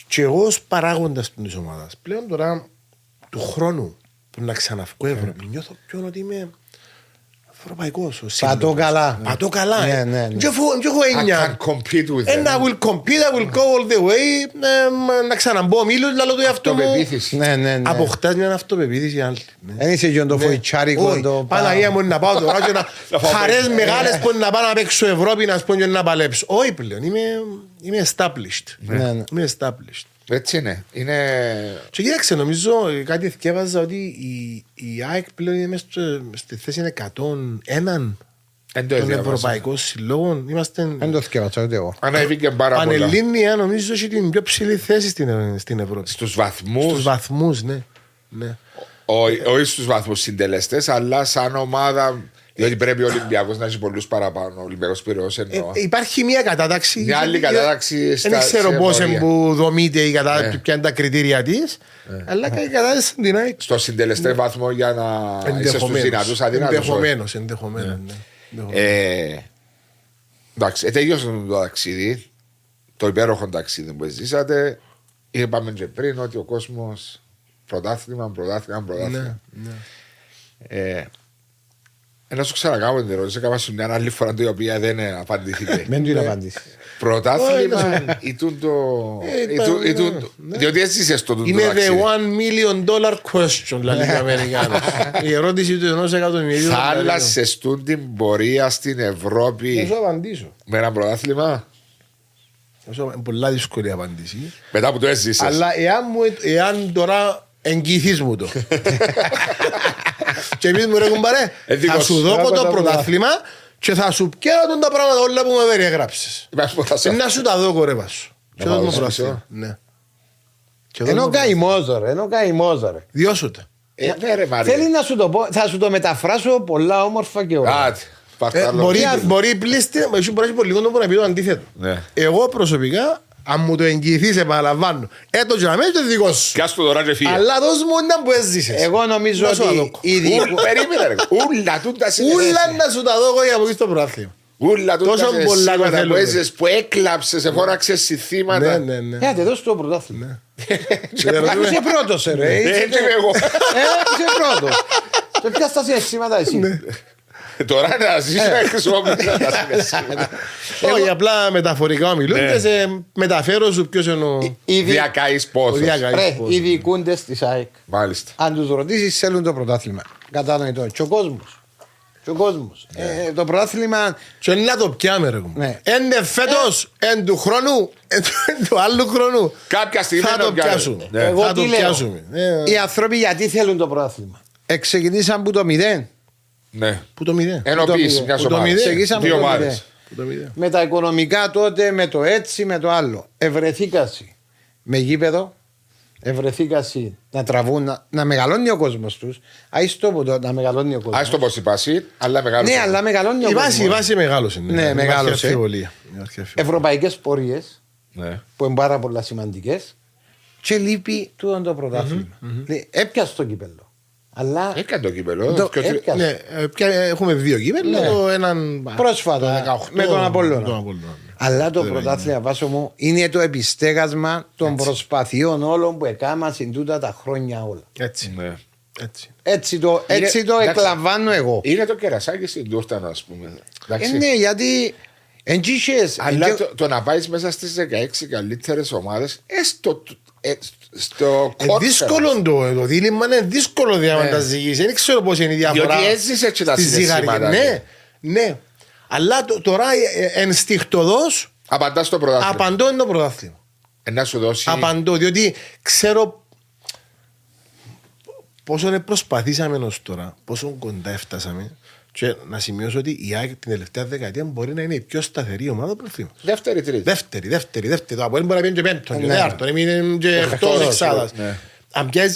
Και εγώ ως παράγοντας της ομάδας πλέον τώρα του χρόνου που να ξαναυκώ Ευρώπη. Νιώθω πιο ότι είμαι ευρωπαϊκός. Πατώ καλά. Πατώ καλά. Ναι, ναι, ναι. έχω έννοια. I can compete with them. And I will compete, I will go all the way. Να ξαναμπώ μίλους, λαλό του εαυτό μου. Αυτοπεποίθηση. Ναι, ναι, ναι. Αποκτάς μια αυτοπεποίθηση. Δεν είσαι και το φοητσάρικο. Παναγία μου να πάω τώρα και να χαρές μεγάλες που να πάω να παίξω Ευρώπη να σπώ και να παλέψω. Όχι πλέον, είμαι established. Είμαι established. Έτσι είναι. είναι... Και κοίταξε, νομίζω κάτι θυκεύαζα ότι η, η ΑΕΚ πλέον είναι στη θέση 101 των Ευρωπαϊκών Συλλόγων. Είμαστε. Δεν το θυκεύαζα ούτε εγώ. Ανέβηκε πάρα πολλά. Πανελλήνια νομίζω έχει την πιο ψηλή θέση στην, στην Ευρώπη. Στους βαθμούς. Στους βαθμούς, ναι. ναι. Όχι στους βαθμούς συντελεστές, αλλά σαν ομάδα διότι πρέπει ο Ολυμπιακός να έχει πολλούς παραπάνω. Ο Ολυμπιακός Πυραιός εννοώ. Ε, υπάρχει μια κατάταξη. Μια άλλη κατάταξη. Δεν ξέρω πώ που δομείται η κατάταξη, ναι. ποια είναι τα κριτήρια της. Ναι. Αλλά η κατάταξη την ΑΕΚ. Στο συντελεστέ ναι. βαθμό για να είσαι στους δυνατούς αδυνατού. Ενδεχομένως. Ενδεχομένως. Ναι. Ε, εντάξει, τελειώσαμε το ταξίδι. Το υπέροχο ταξίδι που ζήσατε. Είπαμε και πριν ότι ο κόσμος πρωτάθλημα, πρωτάθλημα, πρωτάθλημα. Ναι, ναι. Ε, να σου ξανακάνω την ερώτηση. Έκανα σου μια άλλη φορά η οποία δεν απαντήθηκε. Δεν την απαντήσει. Πρωτάθλημα ή το. Διότι έτσι είσαι στο τούτο. Είναι the one million dollar question, λέει ο Αμερικάνο. Η ερώτηση του ενός εκατομμυρίου. Θάλασσε τούν την πορεία στην Ευρώπη. Θα σου απαντήσω. Με ένα πρωτάθλημα; Είναι πολλά δύσκολη απάντηση. Μετά που το έζησες. Αλλά εάν τώρα εγγυηθείς μου το. και εμείς μου ρε κουμπάρε, θα σου δω το πρωτάθλημα και θα σου πιάνω τον τα πράγματα όλα που με περιέγραψες. Να σου τα δω κορεύα σου. Και δω το πρωτάθλημα. Ναι. Ενώ καημός ρε, ενώ καημός ρε. Διώσου τα. Ε, ναι, Θέλει να σου το πω, θα σου το μεταφράσω πολλά όμορφα και ωραία. Ε, μπορεί, μπορεί πλήστη, μπορείς πολύ λίγο να πεις το αντίθετο. Ναι. Εγώ προσωπικά αν μου το εγγυηθείς, επαναλαμβάνω. Έτω και να μένει το δικό σου. Κι το τώρα και φύγε. Αλλά δώσ' μου ένα που έζησες. Εγώ νομίζω ότι... Περίμενε ρε. Ούλα τούτα Ούλα να σου τα δω εγώ για να στο πρωτάθλημα. Ούλα τούτα συναισθήματα που έζησες, που έκλαψες, σε φώναξες συθήματα. Ναι, ναι, ναι. Έχετε δώσει το πρωτάθλημα. Είσαι πρώτος ρε. Έτσι εγώ. Είσαι πρώτος. Και ποια στα συναισθήματα εσύ; Τώρα να ζήσω να χρησιμοποιήσω τα συναισθήματα. Όχι, απλά μεταφορικά μιλούνται, σε μεταφέρω σου ποιος είναι ο. Διακαή πόσο. Οι διοικούντε τη ΑΕΚ. Μάλιστα. Αν τους ρωτήσεις, θέλουν το πρωτάθλημα. Κατανοητό. Και ο κόσμος. Και ο κόσμος. Ε, το πρωτάθλημα. Και είναι να το πιάμε, ρε ναι. Έντε φέτος, εν του χρόνου, εν του άλλου χρόνου. Κάποια στιγμή θα το πιάσουμε. Εγώ τι λέω. Οι άνθρωποι γιατί θέλουν το πρωτάθλημα; Εξεκινήσαν από το μηδέν. Ναι. Που το μηδέν. Ενοποίηση μιας ομάδας. Δύο ομάδες. Με τα οικονομικά τότε, με το έτσι, με το άλλο. Ευρεθήκαση με γήπεδο, ευρεθήκαση να τραβούν, να, να μεγαλώνει ο κόσμος τους. Άιστο που το να μεγαλώνει ο κόσμος. Άιστο πω η πάση, αλλά μεγαλώνει. Ναι, αλλά μεγαλώνει ο κόσμο. Η βάση, η βάση μεγάλωσε. Ναι, ναι μεγάλωσε. Ευρωπαϊκές πορείες ναι. που είναι πάρα πολλά σημαντικές. Και λείπει τούτο το πρωτάθλημα. Mm-hmm. Έπιασε το κύπελο. Αλλά... Έκανε το κύπελο. Το... Ναι, έχουμε δύο κύπελο. Ναι. Έναν... Πρόσφατα. με τον Απόλλωνα. Αλλά το πρωτάθλημα βάσο μου είναι το επιστέγασμα των Έτσι. προσπαθειών όλων που έκανα στην τούτα τα χρόνια όλα. Έτσι. Ναι. Έτσι. Έτσι το, έτσι είναι, το εκλαμβάνω εγώ. Είναι το κερασάκι στην τούρτα, ας πούμε. Ε, ναι, γιατί Εντύχες, Αλλά το, το, να πάει μέσα στις 16 καλύτερες ομάδες, έστω στο ε, δύσκολο το, το δίλημα είναι δύσκολο διάμετα ναι. Δεν ξέρω πώς είναι η διαφορά. Διότι έζησε έτσι τα συναισθήματα. Ναι, ναι. Αλλά το, τώρα ε, ενστιχτοδό. Απαντάς στο πρωτάθλημα. Απαντώ είναι το πρωτάθλημα. Ε, να σου δώσει. Απαντώ, διότι ξέρω πόσο είναι προσπαθήσαμε ως τώρα, πόσο κοντά έφτασαμε. Και να σημειώσω ότι η ΑΕΚ την τελευταία δεκαετία μπορεί να είναι η πιο σταθερή ομάδα του πρωταθλήματο. Δεύτερη, τρίτη. Δεύτερη, δεύτερη, δεύτερη. Το Αποέλ μπορεί να πει και πέμπτον, και τέταρτον, έμεινε και εκτό εξάδα.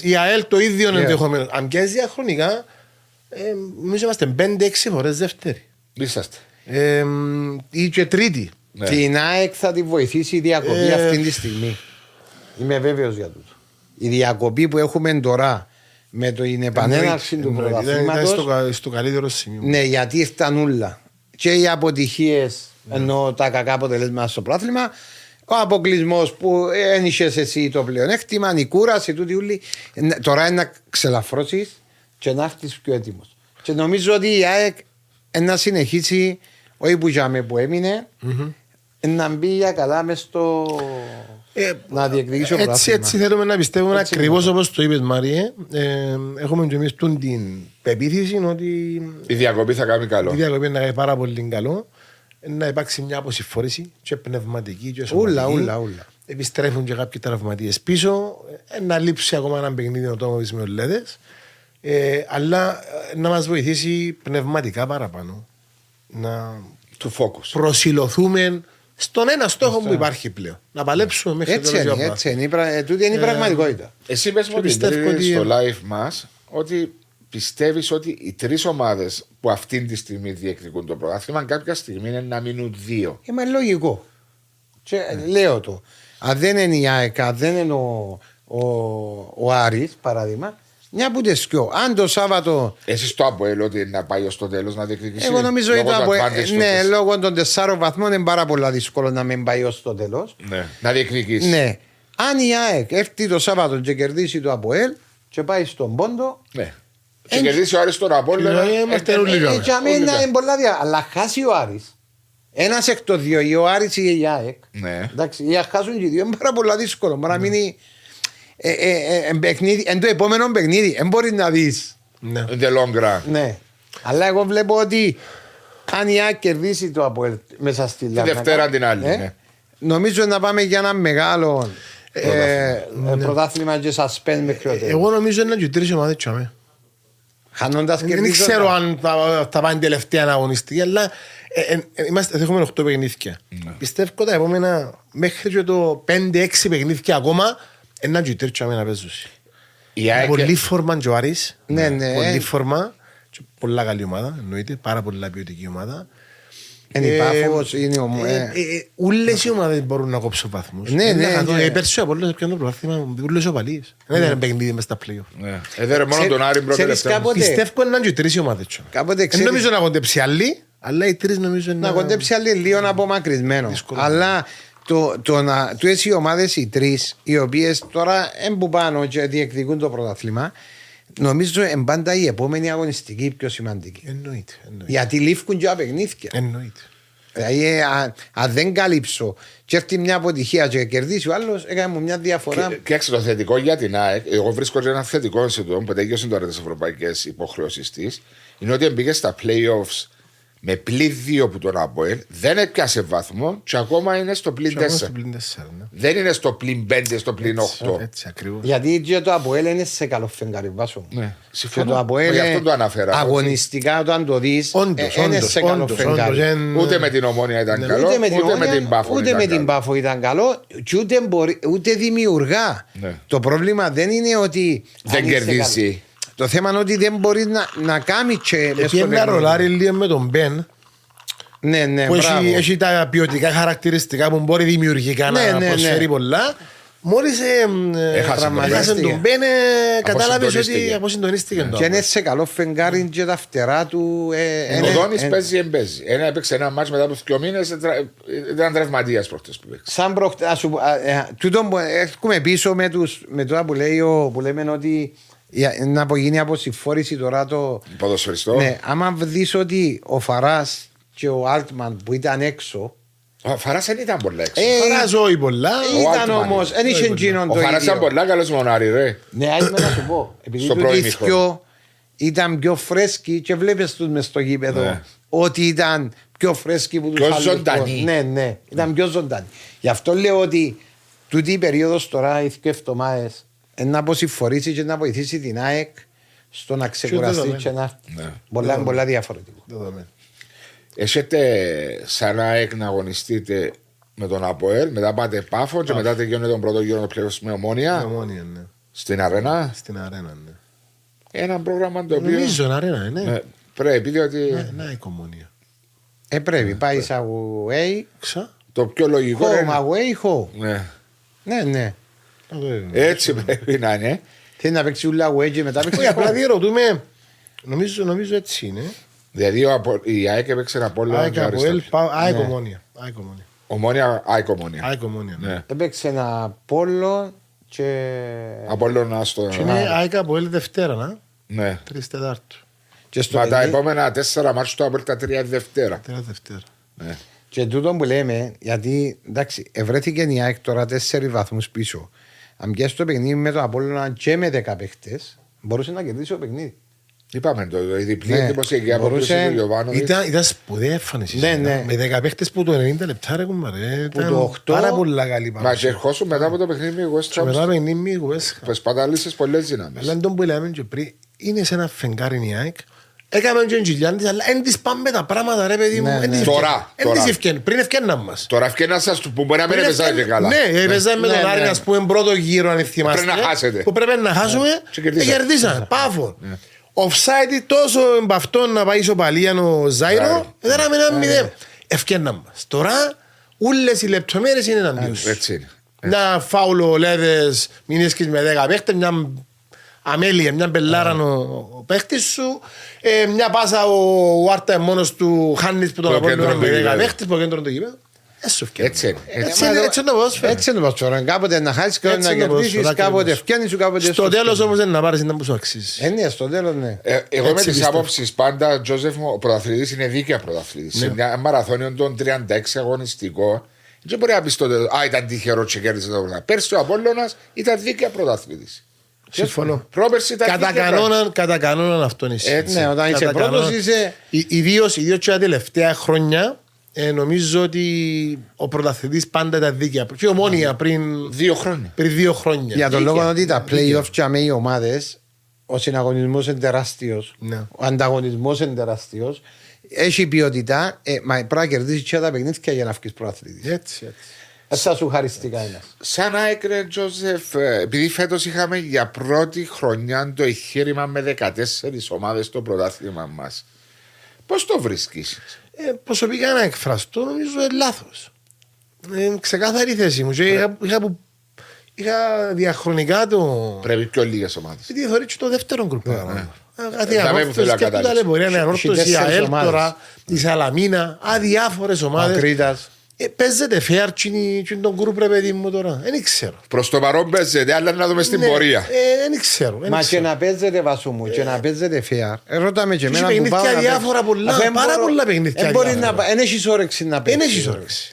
Η ΑΕΛ το ίδιο ναι. ενδεχομένω. Αν πιέζει διαχρονικά, νομίζω είμαστε 5-6 φορές δεύτερη. Είσαστε. Ή και τρίτη. Ναι. Την ΑΕΚ θα τη βοηθήσει η διακοπή ε... αυτή τη στιγμή. Είμαι βέβαιος για τούτο. Η διακοπή που έχουμε τώρα με το είναι επανέναρξη του πρωταθλήματο. Στο, στο καλύτερο σημείο. Ναι, γιατί ήρθαν όλα. Και οι αποτυχίες, ναι. ενώ τα κακά αποτελέσματα στο πρωτάθλημα, ο αποκλεισμός που ένιξε εσύ το πλεονέκτημα, η κούραση, τούτη ούλη. Τώρα είναι να ξελαφρώσεις και να έρθεις πιο έτοιμος. Και νομίζω ότι η ΑΕΚ να συνεχίσει, όχι που που έμεινε, mm-hmm. να μπει για καλά μες στο. Ε, να διεκδικήσει ο έτσι, έτσι θέλουμε να πιστεύουμε ακριβώς όπως το είπες, Μάριε. Ε, έχουμε και εμείς την πεποίθηση ότι. Η διακοπή θα κάνει καλό. Η διακοπή θα κάνει πάρα πολύ καλό. Να υπάρξει μια αποσυμφόρηση και πνευματική και σωματική. Ούλα, ούλα, ούλα. Επιστρέφουν και κάποιοι τραυματίες πίσω. Ε, να λείψει ακόμα ένα παιχνίδι ο τόμος με ολέδε. Ε, αλλά ε, να μας βοηθήσει πνευματικά παραπάνω. Να του focus. προσιλωθούμε στον ένα στόχο που υπάρχει πλέον. Να παλέψουμε μέχρι έτσι το τέλο. Έτσι είναι. Ε, τούτη είναι η πραγματικότητα. Εσύ πες μου ότι στο live μας ότι πιστεύεις ότι οι τρεις ομάδες που αυτή τη στιγμή διεκδικούν το πρωτάθλημα κάποια στιγμή είναι να μείνουν δύο. Είμαι λογικό. Και ναι. λέω το. Αν δεν είναι η ΑΕΚ, αν δεν είναι ο, ο, ο Άρης, παράδειγμα, μια που σκιώ. Αν το Σάββατο. Εσύ το Αποέλ ότι να πάει ως το τέλος να διεκδικήσει. Εγώ νομίζω ότι το Αποέλ. Ναι, λόγω των τεσσάρων βαθμών είναι πάρα πολύ δύσκολο να μην πάει ως το τέλος. Ναι, να διεκδικήσει. Ναι. Αν η ΑΕΚ έρθει το Σάββατο και κερδίσει το Αποέλ και πάει στον Πόντο. Ναι. Και κερδίσει ο Άρης τον Αποέλ. Είμαστε όλοι λίγοι. Και αμένα είναι πολλά δια. Αλλά χάσει ο Άρης. Ένας εκ των δύο, ή ο Άρης ή η ΑΕΚ. Ναι. Εντάξει, για χάσουν και οι δύο είναι πάρα πολύ δύσκολο. Μπορεί να ναι. μείνει ε, ε, ε, εν το επόμενο παιχνίδι. Δεν μπορείς να δεις. Ναι. The long run. Ναι. Αλλά εγώ βλέπω ότι αν η ΑΕΚ κερδίσει το Αποέλ μέσα στη Λάρνα. Τη Δευτέρα την άλλη. Ναι. Νομίζω να πάμε για ένα μεγάλο ναι. πρωτάθλημα και σας πέντε με πιο Εγώ νομίζω είναι και τρεις ομάδες τσάμε. Χάνοντας Δεν ξέρω αν θα πάνε τελευταία αγωνιστική, αλλά είμαστε, έχουμε 8 παιχνίδια. Πιστεύω τα επόμενα μέχρι και το 5-6 παιχνίδια ακόμα ένα τζιτέρ τσάμε να παίζουσει. Πολύ φόρμα και ο Άρης. Ναι, ναι. Πολύ φόρμα. Πολλά καλή ομάδα, εννοείται. Πάρα πολλά ποιοτική ομάδα. Είναι η Πάφος, είναι ο... Ούλες οι ομάδες μπορούν να κόψουν βαθμούς. Ναι, ναι. Πέρσι ο Απόλλωνας έπιανε το πρωτάθλημα, ούλες ο Παλίες. Δεν ήταν παιχνίδι μες στα play-off. Έδερε μόνο τον Άρη πρώτη λεπτά. Πιστεύω να είναι και τρεις οι ομάδες. Δεν νομίζω να κοντέψει άλλοι, αλλά οι τρεις νομίζω να... Να κοντέψει άλλοι λίγο απομακρυσμένο. Αλλά το, το να, του έτσι οι ομάδες οι τρεις, οι οποίες τώρα εμπού και διεκδικούν το πρωταθλήμα, νομίζω εμπάντα η επόμενη αγωνιστική πιο σημαντική. Εννοείται. εννοείται. Γιατί λήφκουν και απεγνήθηκαν. Εννοείται. Δηλαδή, αν, αν δεν καλύψω και έρθει μια αποτυχία και κερδίσει ο άλλος, έκανε μου μια διαφορά. Και, και το θετικό για την ΑΕΚ, εγώ βρίσκω ένα θετικό σε το που τελειώσε τώρα τις ευρωπαϊκές υποχρεώσεις της, είναι ότι μπήκε στα playoffs με πλήν 2 που τον Αποέλ δεν έπιασε βαθμό και ακόμα είναι στο πλήν 4. Ναι. Δεν είναι στο πλήν 5, στο πλήν 8. Έτσι, ακριβώς. Γιατί και το Αποέλ είναι σε καλό φεγγάρι βάσο. Ναι, συμφωνώ. Και το Αποέλ αυτό το αναφέρα. Αγωνιστικά όταν το δεις, ε, είναι σε καλό φεγγάρι. Ούτε με την ομόνια ήταν ναι. καλό, ούτε με την, ούτε με την Πάφο ούτε με την Πάφο ήταν καλό και ούτε, μπορεί, ούτε δημιουργά. Ναι. Το πρόβλημα δεν είναι ότι. Δεν κερδίσει. Το θέμα είναι ότι δεν μπορείς να, να κάνεις και... Επειδή να ρολάρει λίγο με τον Μπεν, ναι, ναι, που έχει, έχει, τα ποιοτικά χαρακτηριστικά που μπορεί δημιουργικά ναι, να ναι, προσφέρει ναι. πολλά. Μόλις έχασε τον Μπεν, κατάλαβες ότι αποσυντονίστηκε ναι. Και είναι σε καλό φεγγάρι και τα φτερά του. Ε, ο Δόνης παίζει εμπέζει. Ένα έπαιξε ένα μάτσο μετά από δύο μήνες, ήταν τραυματίας προχτές που παίξει. Σαν προχτές. Τούτο έχουμε πίσω με το που λέμε ότι να απογίνει από συμφόρηση τώρα το. Ποδοσφαιριστό. Ναι, άμα δεις ότι ο Φαράς και ο Altman που ήταν έξω Ο Φαράς δεν ήταν πολλά έξω. Ε, Φαράς όχι πολλά. Ήταν όμως, δεν είχε γίνον το ίδιο. Ο Φαράς ήταν πολλά καλός μονάρι ρε. Ναι, ας με να σου πω. Επειδή το ίδιο ήταν πιο φρέσκοι και βλέπεις τους μες στο γήπεδο ναι. ότι ήταν πιο φρέσκοι που τους άλλους. Πιο ζωντανοί. Ναι, ναι, ήταν πιο ζωντανοί. Γι' αυτό λέω ότι τούτη η περίοδος τώρα, οι δύο εβδομάδες, να αποσυμφορήσει και να βοηθήσει την ΑΕΚ στο να ξεκουραστεί και να... Ναι. Πολλά, πολλά διαφορετικό. Έχετε σαν ΑΕΚ να αγωνιστείτε με τον ΑΠΟΕΛ, μετά πάτε πάφο και μετά τελειώνει τον πρώτο γύρο πλέον με ομόνια; ομόνια ναι. Στην αρένα; Στην αρένα, ναι. Ένα πρόγραμμα το οποίο. Νομίζω αρένα, ναι. ναι. Πρέπει, διότι. Ναι, ναι, η κομμόνια. Ε, πρέπει. Πάει σε away. Ξα. Το πιο λογικό. Home, είναι... away, home. Ναι. Ναι, ναι. Έτσι πρέπει να είναι. Θέλει να παίξει ούλα away και μετά παίξει. Απλά διερωτούμε. Νομίζω, νομίζω έτσι είναι. Δηλαδή η ΑΕΚ έπαιξε από όλα. ΑΕΚ ΑΕΚ ομόνια. Ομόνια, ΑΕΚ ομόνια. ΑΕΚ ομόνια. Ναι. Έπαιξε ένα πόλο και. Απόλλωνα στο. Και είναι ΑΕΚ από Δευτέρα, να. Ναι. Τρεις Τετάρτου. Και στο Μα τα επόμενα τέσσερα μάρτου το Απόλλωνα τρία Δευτέρα. Τρία Δευτέρα. Ναι. Και τούτο που λέμε, γιατί εντάξει, ευρέθηκε η ΑΕΚ τώρα τέσσερις βαθμούς πίσω. Αν πιάσει το παιχνίδι με τον Απόλλωνα και με δέκα παίχτες, μπορούσε να κερδίσει το παιχνίδι. Είπαμε το, η διπλή ναι. εντυπωσιακή απόκριση τους Γιωβάνο. Ήταν, ήταν σπουδαία εμφάνιση. Ναι, ναι. Με δέκα παίχτες που το 90 λεπτά ρε κουμπάρε. Που το 8. Πάρα πολλά καλή παρουσία. Μα και ερχόσουν μετά από το παιχνίδι με West Ham. Μετά το παιχνίδι με West Ham. Πες παταλήσεις πολλές δυνάμεις. Αλλά τον που λέμε και πριν, είναι σε ένα φεγγάρι η ΑΕΚ. Έκαμε και εγγυλιάν της, αλλά δεν της πάμε τα πράγματα ρε παιδί μου. Ναι, ναι. Τώρα, τώρα. Πριν ευκαιρνά μας. Τώρα ευκαιρνά σας που μπορεί να μην έπαιζα και καλά. Ναι, έπαιζα με τον Άρη, ας πούμε, πρώτο γύρο αν θυμάστε. Πρέπει να χάσετε. Που πρέπει να χάσουμε, κερδίσαμε. Πάφο offside τόσο εμπαυτό να πάει ισοπαλία ο Ζάιρο, δεν άμενα ένα μηδέν. Ευκαιρνά μας. Τώρα, όλες οι λεπτομέρειες είναι εναντίον σου. Έτσι είναι. Μια φάουλο λέδες, μην έσκεις με δέκα παίχτες, μια αμέλεια, μια μπελάρα ο παίχτης σου, ε, μια πάσα ο Άρτα μόνος του Χάννης που τον απόλυτο με δέκα παίχτες, που κέντρο το γήπεδο. Έτσι είναι. Έτσι είναι, έτσι είναι το ποδόσφαιρο. Έτσι είναι το ποδόσφαιρο. Κάποτε να χάσεις, κάποτε να κερδίσεις, κάποτε ευκαιρνεί σου, κάποτε Στο τέλος όμως δεν να πάρεις να σου αξίζεις. Ε, ναι, στο τέλος ναι. Ε, εγώ είμαι τη άποψη πάντα, Τζόζεφ, ο πρωταθλητής είναι δίκαια πρωταθλητής. Σε μια μαραθώνιο των 36 αγωνιστικό, δεν μπορεί να πεις στο τέλος, Α, ήταν τυχερό και κέρδισε το πρωτάθλημα. Πέρσι ο Απόλλωνας ήταν δίκαια πρωταθλητής. Συμφωνώ. Πρόπερση ήταν κατά κανόνα, κατά κανόνα αυτό είναι. Έτσι. Ναι, όταν είσαι πρώτος είσαι. Ιδίω τα τελευταία χρόνια ε, νομίζω ότι ο πρωταθλητής πάντα ήταν δίκαια. Και ομόνια πριν δύο χρόνια. Πριν δύο χρόνια. Για τον λόγο ότι τα playoff και με οι ομάδες, ο συναγωνισμός είναι τεράστιος. Ναι. Ο ανταγωνισμός είναι τεράστιος. Έχει ποιότητα, ε, μα πρέπει να κερδίσει και τα παιχνίδια για να βγεις πρωταθλητής. Έτσι, έτσι. Θα σου χαριστεί κανένα. Σαν να έκρινε, Τζόζεφ, ε, επειδή φέτος είχαμε για πρώτη χρονιά το εγχείρημα με 14 ομάδες στο πρωτάθλημα μας. Πώς το βρίσκεις, ε, προσωπικά να εκφραστώ νομίζω είναι λάθος. Ε, ξεκάθαρη θέση μου. Και είχα, είχα, είχα, διαχρονικά το. Πρέπει πιο λίγες ομάδες. Γιατί θεωρεί το δεύτερο γκρουπ. Ναι, ναι. Κάτι ανόρθωση και που ταλαιπωρία, ανόρθωση, η ΑΕΛ τώρα, η Σαλαμίνα, αδιάφορες ομάδες. Ε, παίζεται φέαρ και τον γκρουπ ρε παιδί μου τώρα. Δεν ξέρω. Προς το παρόν παίζεται, αλλά να δούμε στην ναι, πορεία. Ε, δεν ξέρω. Μα και να παίζεται βασού μου και να παίζεται φέαρ. Ε, ρώτα και εμένα που πάω να διάφορα πολλά, πάρα πολλά παιχνίδια. Δεν έχεις όρεξη να παίζεις. Δεν έχεις όρεξη.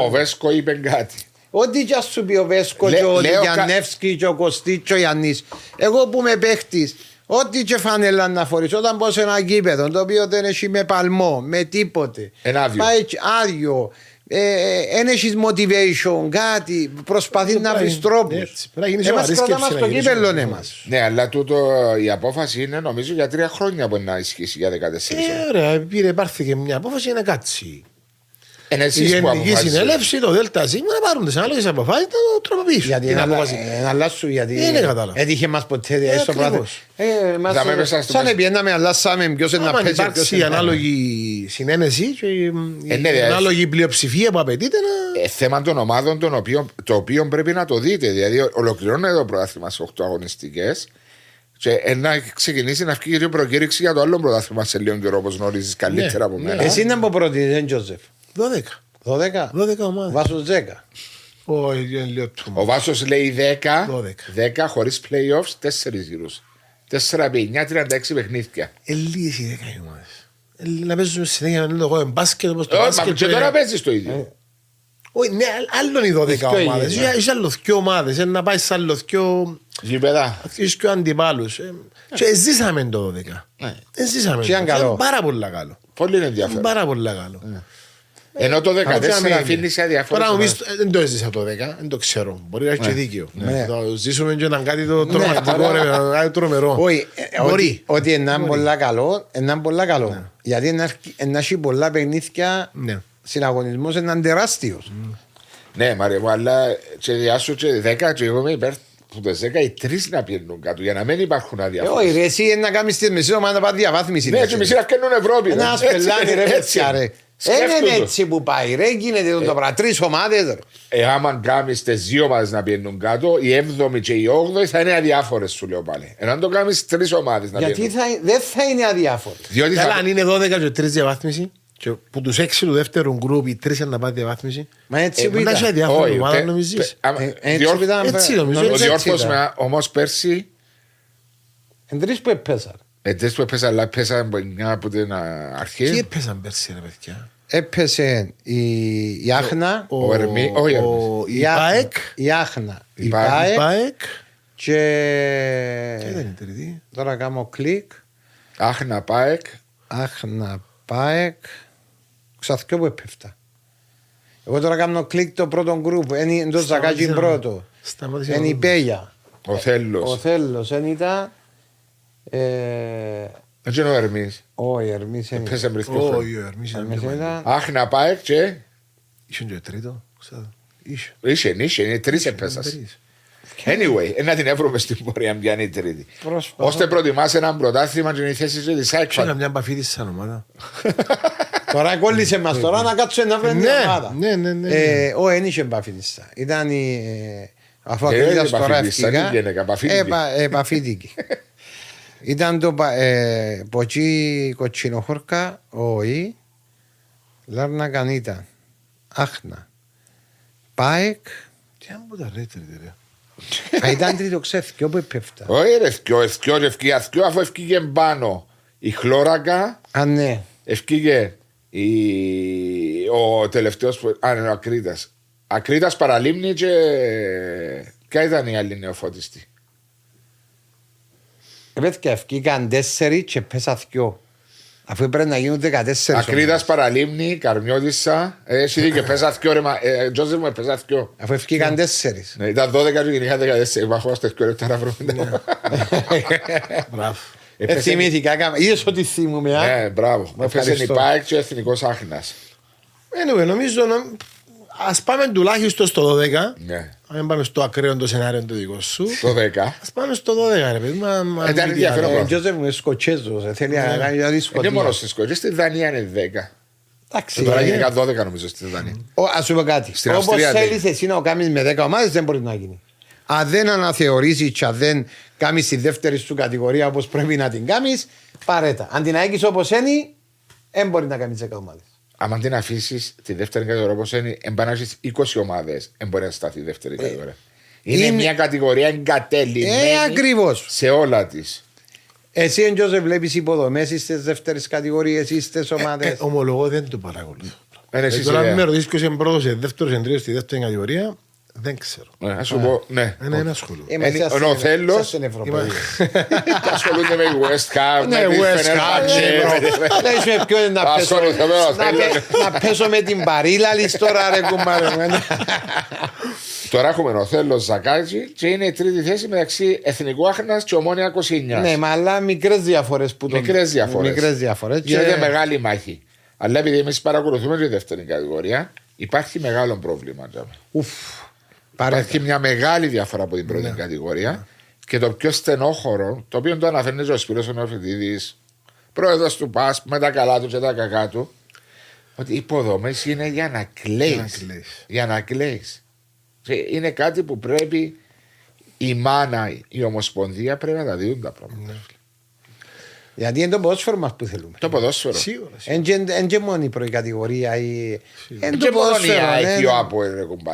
Ο Βέσκο είπε κάτι. Ό,τι και σου πει ο Βέσκο και ο Γιαννεύσκη και ο Κωστή και ο Γιαννής. Εγώ που είμαι παίχτης Ό,τι και φανέλα να φορείς όταν πω σε ένα γήπεδο το οποίο δεν έχει με παλμό, με τίποτε. Ένα άδειο. Πάει άδειο. Δεν ε, έχεις motivation, κάτι. Προσπαθεί να βρεις τρόπους. Εμάς κρατάμε στο κύπελο, ναι, μας. Ναι, αλλά τούτο η απόφαση είναι νομίζω για τρία χρόνια που να ισχύσει για 14 Ε, ωραία, πήρε, πάρθηκε μια απόφαση να κάτσει. Είναι η Γενική Συνέλευση, το ΔΣ να πάρουν τις άλλε αποφάσεις να το τροποποιήσουν. Γιατί να αλλάσουν, γιατί δεν κατάλαβα. Έτυχε μας ποτέ ε, στο πράγμα. Σαν επιέναμε, αλλάσαμε ποιος είναι να παίζει. Αν υπάρξει ανάλογη συνένεση και η ε, ναι, ανάλογη πλειοψηφία που απαιτείται να. Ε, θέμα των ομάδων το οποίο πρέπει να το δείτε. Δηλαδή, ολοκληρώνεται το πρωτάθλημα σε 8 αγωνιστικές. Και να ξεκινήσει να βγει η προκήρυξη για το άλλο πρωτάθλημα σε λίγο καιρό, όπως γνωρίζεις καλύτερα από μένα. Εσύ είναι που προτείνεις, Τζόζεφ. 12. 12. 12 ομάδες. Βάσος 10. Ο Βάσος λέει 10, 10. 10 χωρίς playoffs, 4 γύρους. 4 επί 9, 36 παιχνίδια. Ελίε οι 10 ομάδε. να παίζουμε συνέχεια με το μπάσκετ όπως το μπάσκετ. Και τώρα παίζεις το ίδιο. Όχι, ναι, άλλον οι 12 ομάδες. Είσαι άλλο δυο ομάδες, να πάει σε άλλο δυο... Γήπεδα. Είσαι και αντιπάλους. Και ζήσαμε το 12. Ζήσαμε το. Πάρα πολύ καλό. Πολύ ενδιαφέρον. Πάρα πολύ καλό. Ενώ το 14 αφήνεις σε αδιαφορά. Τώρα μου δεν το έζησα το 10, δεν το ξέρω. Μπορεί να έχει και δίκιο. Το ζήσουμε και ήταν κάτι το τρομακτικό, κάτι τρομερό. Όχι, μπορεί. Ότι είναι πολύ καλό, είναι πολύ καλό. Γιατί να έχει πολλά παιχνίδια συναγωνισμός είναι τεράστιος. Ναι, Μαρία μου, αλλά και διάσου και 10 και εγώ είμαι υπέρ που το 10 οι τρεις να πιένουν κάτω για να μην υπάρχουν αδιαφορέ. Όχι, ρε, εσύ να κάνεις τη μισή ομάδα να πάει διαβάθμιση. Ναι, και μισή να φτιάχνουν Ευρώπη. Ένα σπελάνι, ρε, ρε. Δεν είναι έτσι που πάει, ρε. Γίνεται το πράγμα. Τρεις ομάδες. Ε, άμα κάνεις τις δύο ομάδες να πιένουν κάτω, η 7η και η 8η θα είναι αδιάφορες, σου λέω πάλι. Ενώ αν το κάνεις τρεις ομάδες να Γιατί δεν θα είναι αδιάφορες. Διότι Καλά, θα... αν είναι 12 και τρεις διαβάθμιση. Και που τους έξι του δεύτερου γκρουπ οι τρεις να πάει διαβάθμιση Μα έτσι ε, που ήταν Έχει διάφορα ομάδα νομίζεις; ε, Έτσι νομίζω Διόρθωσμα όμως πέρσι Εν τρεις που έπαιζαν Εν τρεις που έπαιζαν αλλά έπαιζαν από την αρχή Τι έπαιζαν πέρσι ρε παιδιά; Έπαιζε η Άχνα Ο Ερμή Η ΠΑΕΚ Η Άχνα Η ΠΑΕΚ Και Τι ήταν η τρίτη; Τώρα κάνω κλικ Άχνα ΠΑΕΚ Άχνα ΠΑΕΚ Ξαθκιό που έπεφτα. Εγώ τώρα κάνω κλικ το πρώτο γκρουπ. Είναι το Ζακάκι πρώτο. Είναι η Πέγια. Ο Θέλος. Ο Θέλος. Είναι ήταν... Έτσι είναι ο Ερμής. Όχι, ο Ερμής είναι. Πέσε μπρισκό. Όχι, ο Ερμής είναι. Αχ, να πάει και... Είσαι και τρίτο. Είσαι, είσαι, είναι τρεις επέσας. Anyway, να την έβρουμε στην πορεία μια είναι η τρίτη. Ώστε προτιμάς ένα πρωτάθλημα και η θέση σου της Σάικφα. Ξέρω μια μπαφίδη σαν ομάδα. Τώρα κόλλησε μας τώρα να κάτσουμε να βρούμε μια ομάδα. Ναι, ναι, ναι. Ο, δεν είχε μπαφίδη Ήταν η... Αφού ακριβώς τώρα ευκήκα. Επαφίδικη. Ήταν το ποτσί κοτσινοχόρκα, όχι, Λάρνα Κανίτα, Άχνα, Πάεκ. Τι αν μου τα λέτε ρε. Ήταν τρίτο ξέφκι, όπου έπεφτα. Όχι ρε θκιο, ευκιο, ευκιο, ευκιο, αφού ευκήγε πάνω η χλώρακα. Α, ναι. Ευκήγε η... ο τελευταίος, α, ναι, ο Ακρίτας. Ακρίτας παραλίμνη και... Ποια ήταν η άλλη νεοφώτιστη. Παιδιά, ευκήγαν τέσσερι και πέσα δυο. Αφού πρέπει να γίνουν 14 Ακρίδας παραλίμνη, Καρμιώτησα. Εσύ δίκιο, πέσα θκιο ρε. Ε, Τζόζεφ μου πέσα θκιο. Αφού ευκήκαν 4. Ναι, ήταν 12 και είχα 14. Βαχώ στα θκιο λεπτά να βρούμε. Μπράβο. Ε, θυμήθηκα, είδες ότι θυμούμαι. Ναι, μπράβο. Έφτασε η ΠΑΕΚ και ο Εθνικός Άχινας. Anyway, νομίζω Α πάμε τουλάχιστον στο 12. Ναι. Αν πάμε στο ακραίο το σενάριο το δικό σου. Στο 10. Α πάμε στο 12, ρε παιδί. Ήταν ενδιαφέρον. Ο Τζόζεφ μου είναι Σκοτσέζος. Θέλει να κάνει μια Δεν μόνο στη Σκοτσέζο, στη Δανία είναι 10. Εντάξει. Τώρα είναι 12 νομίζω στη Δανία. Α σου πω κάτι. Όπως θέλεις εσύ να κάνεις με 10 ομάδες δεν μπορεί να γίνει. Αν δεν αναθεωρήσεις και αν δεν κάνεις τη δεύτερη σου κατηγορία όπως πρέπει να την κάνεις, παρέτα. Αν την αγγίσει όπως είναι, δεν μπορεί να κάνεις 10 ομάδες. Αν την αφήσεις τη δεύτερη κατηγορία όπως είναι, εμπανάζει 20 ομάδες, δεν μπορεί να σταθεί η δεύτερη ε, κατηγορία. Είναι, είναι, μια κατηγορία εγκατέλειμμένη ε, ακριβώς. σε όλα της. Εσύ, Εντζόζε, βλέπεις υποδομές στις δεύτερες κατηγορίες ή στις ομάδε. Ε, ε, ομολογώ δεν το παρακολουθώ. Ε, ε, τώρα με ρωτήσεις ποιος είναι πρώτος, δεύτερος, εν στη δεύτερη κατηγορία, δεν ξέρω. Ναι, ας σου πω, ναι. Είναι ένα σχολείο. Ο Θέλο. Ασχολούνται με West Ham. Ναι, West Ham. Δεν είσαι ποιο είναι να πέσω. Να πέσω με την παρήλα τώρα ρε κουμπάρε. Τώρα έχουμε ο Θέλο Ζακάτζη και είναι η τρίτη θέση μεταξύ Εθνικού Άχνας και Ομόνια 29. Ναι, μα αλλά μικρές διαφορές που το. Μικρές διαφορές. Μικρές διαφορές. Γίνεται μεγάλη μάχη. Αλλά επειδή εμείς παρακολουθούμε τη δεύτερη κατηγορία, υπάρχει μεγάλο πρόβλημα. Ουφ. Υπάρχει μια μεγάλη διαφορά από την πρώτη ναι. κατηγορία. Και το πιο στενόχωρο, το οποίο το αναφέρνει ο Σπύρο ο Νοφιτίδη, πρόεδρος του ΠΑΣ, με τα καλά του και τα κακά του, ότι οι υποδομές είναι για να κλαίει. Για να κλαίει. Είναι κάτι που πρέπει η μάνα, η ομοσπονδία πρέπει να τα δίνουν τα πράγματα. Ναι. Γιατί είναι το ποδόσφαιρο μας που θέλουμε. Το ποδόσφαιρο. Είναι και μόνο η προεκατηγορία. Είναι και μόνο η ΑΕΚ ο ΑΠΟΕΛ.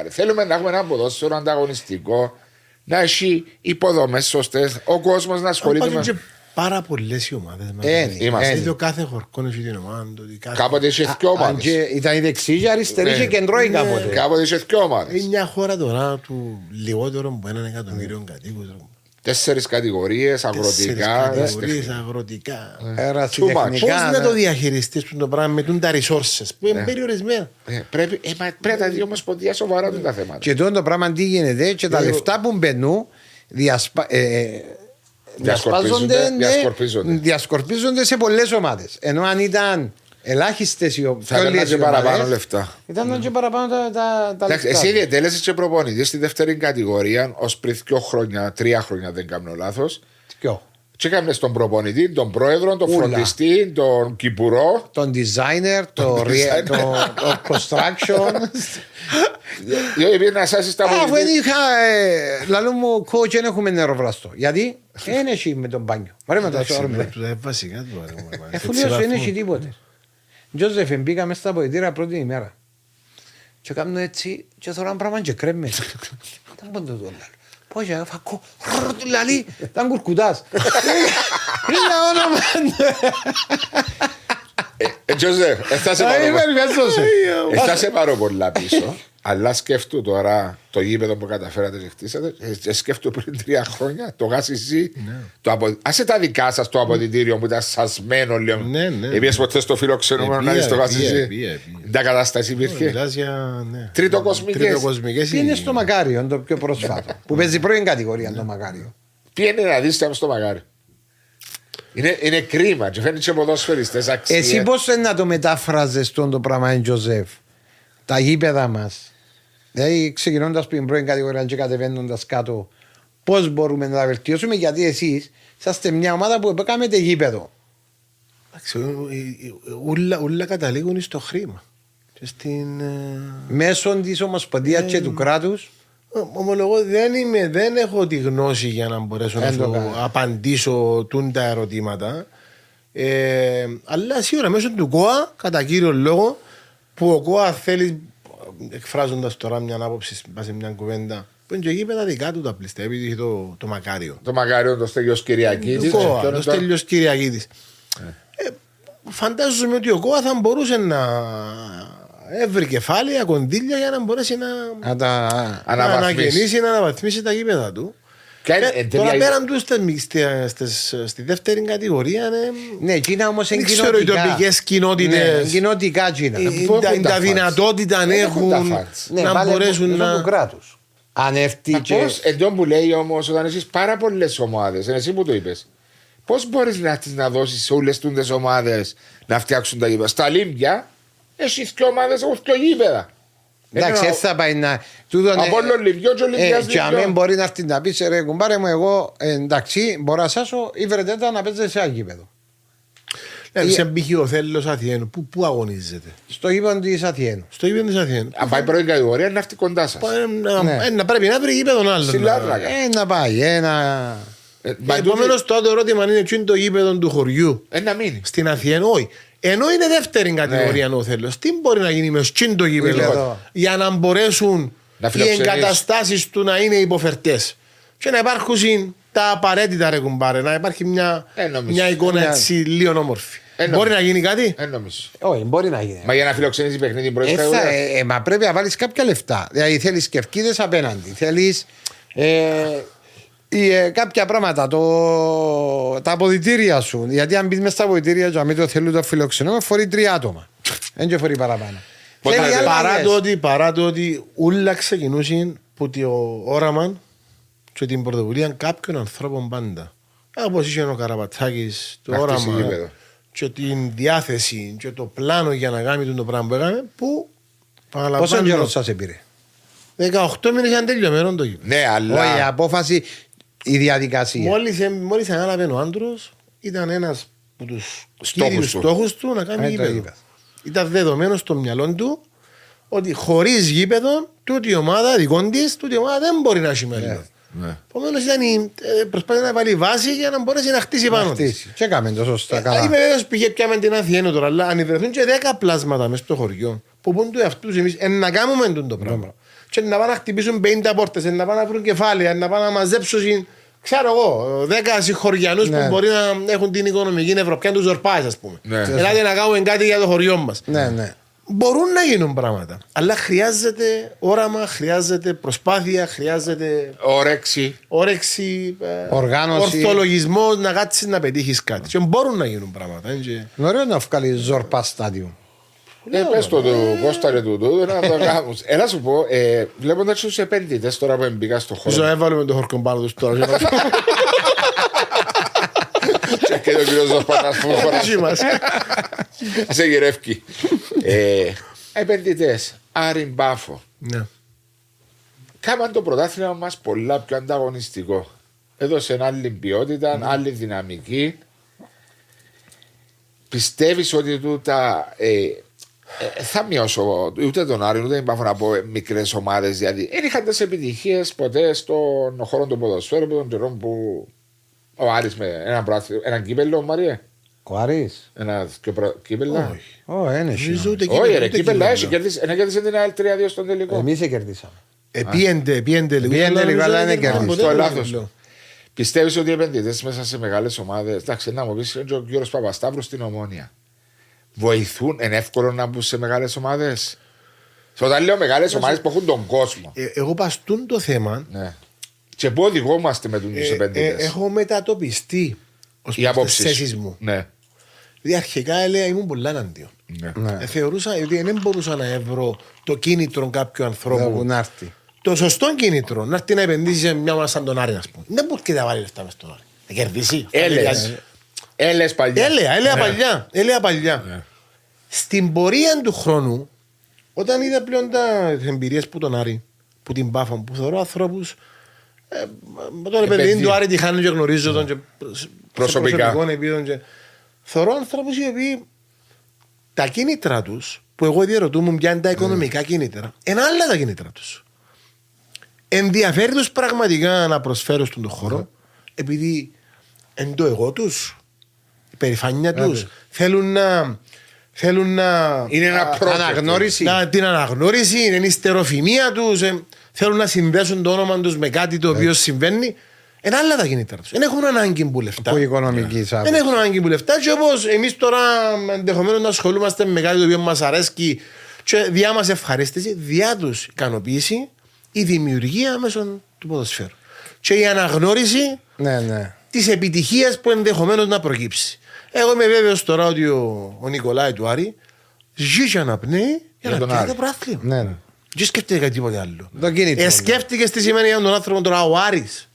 Θέλουμε να έχουμε ένα ποδόσφαιρο ανταγωνιστικό, να έχει υποδομές σωστές, ο κόσμος να ασχολείται με. πάρα πολλές οι ομάδες. Είμαστε. Το κάθε χορκό έχει την ομάδα του. Κάποτε είχε και ομάδες. Ήταν η δεξί και αριστερή και κεντρώη κάποτε. Κάποτε είχε και ομάδες. Είναι μια χώρα τώρα του λιγότερου από έναν εκατομμύριο κατοίκους. Τέσσερις κατηγορίες, αγροτικά. Τέσσερις αγροτικά. Πώς να το διαχειριστείς το πράγμα με τα resources που είναι περιορισμένα. Πρέπει να δει ομοσπονδία σοβαρά τα θέματα. Και τότε το πράγμα τι γίνεται και τα λεφτά που μπαίνουν διασκορπίζονται, διασκορπίζονται σε πολλές ομάδες. Ενώ αν ήταν ελάχιστες οι ομάδε. Θα ήταν και παραπάνω λεφτά. Ήταν και παραπάνω τα, τα, τα λεφτά. Εσύ διατέλεσε και προπονητής στη δεύτερη κατηγορία ως πριν δύο χρόνια, τρία χρόνια δεν κάνω λάθος. Ποιο; Και έκαμε τον προπονητή, τον πρόεδρο, τον φροντιστή, τον κυπουρό. Τον designer, το, το, construction. Γιατί να σα στα Αφού είχα, ε, λαλό μου, coach, δεν έχουμε νεροβραστό. Γιατί; Δεν έχει με τον μπάνιο. Μαρέ με τα σόρμε. Βασικά του Εφού λέω δεν έχει τίποτε. Τζόζεφ, μπήκα μέσα στα ποητήρα πρώτη ημέρα. Και κάνω έτσι και τώρα ένα πράγμα και κρέμε. Δεν μπορώ να το λέω. Πώς για φακό, λαλί, ήταν κουρκουτάς. Είναι όνομα. Τζοζεφ, έφτασε πάρα πολλά πίσω. Αλλά σκέφτου τώρα το γήπεδο που καταφέρατε και χτίσατε, ε, σκέφτου πριν τρία χρόνια το γάσι Ναι. Άσε τα δικά σας το αποδητήριο που ήταν σασμένο λίγο. Ναι, ναι. Επειδή ποτέ στο φιλοξενούμενο να δεις το γάσι Τα κατάσταση υπήρχε. Ναι. Τρίτο κοσμικέ. Τι είναι στο Μακάριο, το πιο πρόσφατο. Που παίζει πρώην κατηγορία το Μακάριο. Τι είναι να δεις στο Μακάριο. Είναι, είναι κρίμα και φαίνεται και ποδοσφαιριστές αξία. Εσύ πώς να το μετάφραζες τον το πράγμα, Τζοζεφ, τα γήπεδα μας Δηλαδή, ξεκινώντας από την πρώην κατηγορία και κατεβαίνοντας κάτω, πώς μπορούμε να τα βελτιώσουμε, γιατί εσείς είσαστε μια ομάδα που επέκαμε γήπεδο. Όλα καταλήγουν στο χρήμα. Στην... Ε, Μέσω της ομοσπονδίας και του κράτους. Ομολογώ δεν, είμαι, δεν έχω τη γνώση για να μπορέσω να σου απαντήσω τούν τα ερωτήματα. Ε, αλλά σίγουρα μέσω του ΚΟΑ, κατά κύριο λόγο, που ο ΚΟΑ θέλει εκφράζοντας τώρα μια άποψη σε μια κουβέντα που είναι και γήπεδα δικά του τα πληστεύει το, το Μακάριο. Το Μακάριο, το Στέλιος Κυριακίδης. Το Στέλιος Κυριακίδης. Ε, φαντάζομαι ότι ο Κόα θα μπορούσε να έβρει κεφάλαια, κονδύλια για να μπορέσει να, να, τα... να αναγεννήσει, να αναβαθμίσει τα γήπεδα του. Και τώρα πέραν του στη δεύτερη κατηγορία. Ναι, εκείνα όμως είναι κοινοτικά. Δεν ξέρω οι τοπικές κοινότητες. Ναι, κοινοτικά εκείνα. Τα δυνατότητα έχουν να μπορέσουν να. κράτου. Αν έρθει και. Εντό που λέει όμως όταν έχεις πάρα πολλές ομάδες, εσύ που το είπες. Πώς μπορείς να τι να δώσεις σε όλες τι ομάδες να φτιάξουν τα γήπεδα; Στα Λίμπια έχει και ομάδες, έχουν και γήπεδα. Εντάξει, έτσι θα πάει να. Από όλο λιβιό και ολυμπιάς Και αν μπορεί να έρθει να πει ρε κουμπάρε μου, εγώ εντάξει, μπορώ να σάσω ή βρετέτα να παίζετε σε αγίπεδο. Ναι, σε μπήκε ο θέλος Αθιένου, πού, πού αγωνίζεται; Στο γήπεδο της Αθιένου. Στο γήπεδο της Αθιένου. Αν πάει πρώτη κατηγορία να έρθει κοντά σας. Να, ναι. να πρέπει να βρει γήπεδο άλλο. Ε, να πάει, ένα. Ε, Επομένως, το ερώτημα είναι τι είναι το γήπεδο του χωριού; Ε, να μείνει. Στην Αθιένου, όχι. Ενώ είναι δεύτερη κατηγορία ναι. ο θέλω. Τι μπορεί να γίνει με σκύντο γήπεδο; Για να μπορέσουν να οι εγκαταστάσεις του να είναι υποφερτές και να υπάρχουν τα απαραίτητα ρε κουμπάρε, να υπάρχει μια, ε, μια εικόνα ε, έτσι λίγο όμορφη. Ε, μπορεί να γίνει κάτι; Ε, Όχι, μπορεί να γίνει. Μα για να φιλοξενήσει παιχνίδι πρώτη ε, ε, ε, Μα πρέπει να βάλεις κάποια λεφτά. Δηλαδή θέλεις κερκίδες απέναντι. Θέλεις. Ε, ε, κάποια πράγματα, το, τα αποδητήρια σου. Γιατί αν μπεις μέσα στα αποδητήρια, για μην το θέλουν το φιλοξενό, φορεί τρία άτομα. Δεν και φορεί παραπάνω. παρά, το ότι, παρά το ότι όλα ξεκινούσαν από το όραμα και την πρωτοβουλία κάποιων ανθρώπων πάντα. Όπως είχε ο Καραπατσάκη, το όραμα και την διάθεση και το πλάνο για να κάνει το πράγμα που έκανε, που Πόσο καιρό σας πήρε. 18 μήνες ήταν τελειωμένο το γήπεδο. Ναι, αλλά. Όχι, η απόφαση η διαδικασία. Μόλις, μόλις ανάλαβε ο άντρος, ήταν ένας από τους κύριους στόχους του να κάνει γήπεδο. Ήταν δεδομένο στο μυαλό του ότι χωρίς γήπεδο, τούτη η ομάδα δικών της, τούτη η ομάδα δεν μπορεί να έχει μέλλον. Ναι. Επομένως ήταν η, ε, προσπάθεια να βάλει βάση για να μπορέσει να χτίσει πάνω. Να χτίσει. Και έκαμε το σωστά. Ε, καλά. Είμαι βέβαιος πήγε πια με την Αθήνα τώρα, αλλά αν βρεθούν και 10 πλάσματα μέσα στο χωριό που πούν του εαυτούς εμείς να κάνουμε το πράγμα και να πάνε να χτυπήσουν 50 πόρτες, να πάνε να βρουν κεφάλαια, να πάνε να μαζέψουν ξέρω εγώ, δέκα συγχωριανούς ναι. που μπορεί να έχουν την οικονομική ευρωπαϊκή τους ζορπάει, ας πούμε. Ναι. Δηλαδή να κάνουμε κάτι για το χωριό μας. Ναι, ναι. Μπορούν να γίνουν πράγματα. Αλλά χρειάζεται όραμα, χρειάζεται προσπάθεια, χρειάζεται. Όρεξη. Όρεξη. Ε, Οργάνωση. Ορθολογισμός να κάτσεις να πετύχεις κάτι. Και μπορούν να γίνουν πράγματα. Είναι ωραίο να βγάλεις ζορπά στάδιο. Ε, πες το του Κώστα και του Τούτου να το κάνουν. Έλα σου πω, ε, βλέποντας τους επενδυτές τώρα που μπήκα στο χώρο. Ζω έβαλε το χορκό πάνω τους τώρα. Και το κύριος Ζωσπανάς που φοράς. Σε γυρεύκει. Ε, επενδυτές, Άρη Μπάφο. Ναι. Κάμαν το πρωτάθλημα μας πολλά πιο ανταγωνιστικό. Έδωσε άλλη ποιότητα, ναι. άλλη δυναμική. Πιστεύεις ότι τούτα ε, ε, θα μειώσω ούτε τον Άρη ούτε την να πω μικρές ομάδες. Δηλαδή δεν είχαν τι επιτυχίες ποτέ στον χώρο του ποδοσφαίρου από τον καιρό που ο Άρης με ένα, μπράθυ, ένα κύπελο, Μαρία. Ο Άρης; Ένα κύπελο. Όχι, όχι, Όχι, ρε, κύπελο έχει κερδίσει. Ένα κέρδισε την άλλη 3-2 στον τελικό. Εμείς κερδίσαμε. Επίεντε, επίεντε λίγο. Επίεντε λίγο, αλλά δεν κερδίσει. Το λάθος. Πιστεύεις ότι οι επενδυτές μέσα σε μεγάλες ομάδε. Εντάξει, να μου πεις ο Γιώργος Παπασταύρου στην Ομόνια βοηθούν, είναι εύκολο να μπουν σε μεγάλες ομάδες. Όταν λέω μεγάλες ομάδες που έχουν τον κόσμο. Ε, εγώ παστούν το θέμα. Ναι. Και πού οδηγόμαστε με τους ε, επενδυτές. Ε, έχω μετατοπιστεί ως θέσεις μου. Ναι. Δηλαδή αρχικά έλεγα ήμουν πολλά εναντίον. Ναι. Ναι. Ε, θεωρούσα ότι δεν μπορούσα να βρω το κίνητρο κάποιου ανθρώπου. Να έρθει. Το σωστό κίνητρο να έρθει να επενδύσει σε μια ομάδα σαν τον Άρη, ας πούμε. Δεν μπορεί να βάλει λεφτά μες στον Άρη. Να κερδίσει. Έλεγε. Έλεε παλιά. Έλεα, έλεα ναι. παλιά. Έλεα παλιά. Ναι. Στην πορεία του χρόνου, όταν είδα πλέον τα εμπειρίες που τον Άρη, που την Πάφα, που θεωρώ ανθρώπους. Ε, με τον επενδυτή του Άρη τη χάνει και γνωρίζω τον και προσωπικά. Και... Θεωρώ ανθρώπους οι οποίοι τα κίνητρα τους, που εγώ διαρωτούμουν ποια είναι τα οικονομικά mm. κίνητρα, είναι άλλα τα κίνητρα τους. Ενδιαφέρει τους πραγματικά να προσφέρουν στον χώρο, mm. επειδή εν το εγώ τους, η περηφάνεια τους, θέλουν να θέλουν να. Είναι ένα αναγνώριση. Να, την αναγνώριση, είναι η στεροφημία τους. Ε, θέλουν να συνδέσουν το όνομα τους με κάτι το οποίο συμβαίνει. Είναι άλλα τα κινητά τους. Δεν έχουν ανάγκη που λεφτά. Από οικονομική Δεν έχουν ανάγκη που λεφτά. Και όπως εμείς τώρα ενδεχομένως να ασχολούμαστε με κάτι το οποίο μας αρέσει και διά μας ευχαρίστηση, διά τους ικανοποίηση η δημιουργία μέσω του ποδοσφαίρου. Και η αναγνώριση ναι, ναι. της επιτυχίας που ενδεχομένως να προκύψει. Εγώ είμαι βέβαιος τώρα ότι ο, ο Νικολάη του Άρη ζει και αναπνέει για να πιάσει το πράθλιο. Ναι, ναι. Δεν σκέφτηκε τίποτε άλλο. Ε, σκέφτηκε τι σημαίνει για τον άνθρωπο τώρα ο Άρης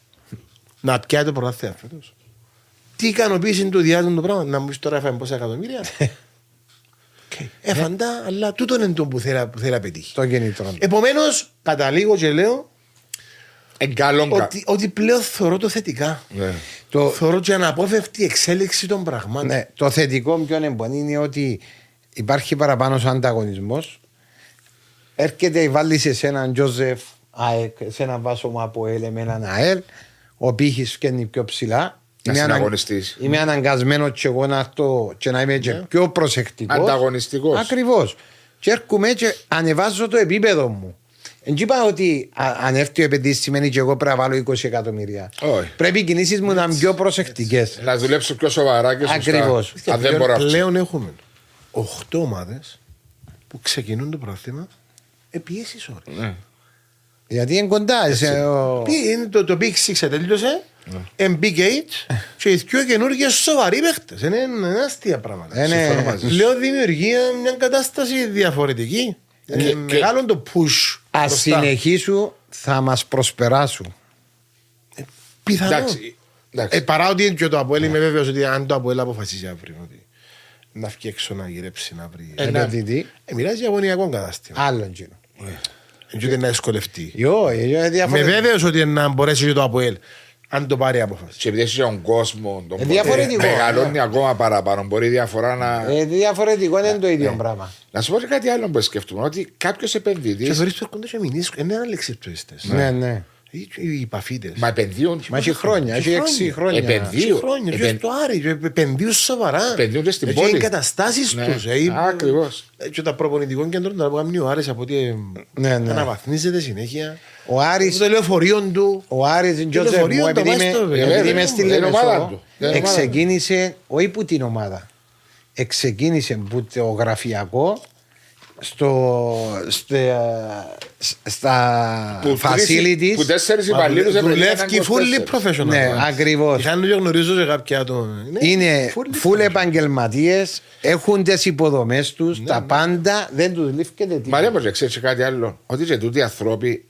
να πιάσει το πρωτάθλημα φέτος. Τι ικανοποίηση του διάδουν το πράγμα. Να μου πεις τώρα έφαγε πόσα εκατομμύρια. Έφαντα, αλλά τούτο είναι το που θέλει, που θέλει να πετύχει. Το κινητρό. Επομένως, καταλήγω και λέω ότι, ότι πλέον θεωρώ το θετικά. Ναι. Το... Θεωρώ και αναπόφευκτη εξέλιξη των πραγμάτων. Ναι. Το θετικό πιο εμπονή είναι ότι υπάρχει παραπάνω ανταγωνισμός. Έρχεται η βάλει σε έναν Τζοζεφ ΑΕΚ, σε έναν βάσο από ΕΛ με έναν ΑΕΛ, ο πύχης φκένει πιο ψηλά. Είμαι, ανα... είμαι αναγκασμένο και εγώ να έρθω και να είμαι και ναι. πιο προσεκτικός. Ανταγωνιστικός. Ακριβώς. Και έρχομαι και ανεβάζω το επίπεδο μου. Δεν είπα ότι αν έρθει ο επενδύσης σημαίνει και εγώ πρέπει να βάλω 20 εκατομμύρια. Όχι. Πρέπει οι κινήσεις μου να είναι πιο προσεκτικές. Να δουλέψω πιο σοβαρά και σωστά. Ακριβώς. Πλέον έχουμε 8 ομάδες που ξεκινούν το πρόθυμα επί ίσης Ναι. Γιατί είναι κοντά. Σε, ο... Είναι το, το Big Six τελείωσε. Ναι. Big Eight και οι δύο καινούργιες σοβαροί παίχτες. Είναι, είναι αστεία πράγματα. Είναι... Λέω δημιουργεί μια κατάσταση διαφορετική. Είναι μεγάλο το push. Α συνεχίσουν, θα μας προσπεράσουν. Ε, πιθανό. Εντάξει, Ε, παρά ότι και το Αποέλ είμαι βέβαιος ότι αν το Αποέλ αποφασίσει αύριο ότι να βγει έξω να γυρέψει να βρει. Ε, ναι. ε, μοιράζει αγωνιακό κατάστημα. Άλλον κοινό. Έτσι να δυσκολευτεί. Με βέβαιος ότι να μπορέσει και το Αποέλ αν το πάρει απόφαση. Και επειδή έχει τον κόσμο, τον ε, διαφορετικό. μεγαλώνει ακόμα παραπάνω. Μπορεί η διαφορά να. Ε, διαφορετικό δεν είναι το ίδιο πράγμα. Να σου πω και κάτι άλλο που σκεφτούμε. Ότι κάποιος επενδυτή. Και θεωρείς ότι έρχονται σε μηνύσει. Είναι ένα λέξη Ναι, ναι. Οι παφίτε. Μα επενδύουν. Μα έχει χρόνια, έχει έξι χρόνια. Επενδύουν. χρόνια. Και στο Άρη, επενδύουν σοβαρά. Επενδύουν και στην Έχει πόλη. εγκαταστάσεις Ναι. τους. Ακριβώς. Και τα προπονητικό κέντρο να κάνει ο Άρης από ότι ε, Ναι, ναι. αναβαθμίζεται συνέχεια. Ο Άρης, Το λεωφορείο του. ο Άρης Τζόζεφ λεωφορείο μου, το επειδή βάζεις είμαι, στο επειδή βέβαια. είμαι στη Είναι ομάδα Λεμεσό, του. Είναι ομάδα εξεκίνησε, όχι που την ομάδα, εξεκίνησε που το γραφειακό στο, στα, στα Που facilities. Που τέσσερις υπαλλήλους Δουλεύει fully professional. Ναι, ακριβώς. Είχαν και γνωρίζω σε κάποια άτομα. Είναι fully full professional. επαγγελματίες, έχουν τις υποδομές τους, τα πάντα, δεν τους λήφθηκε τίποτα. Μαρία μου, ξέρεις και κάτι άλλο; Ότι και τούτοι οι άνθρωποι,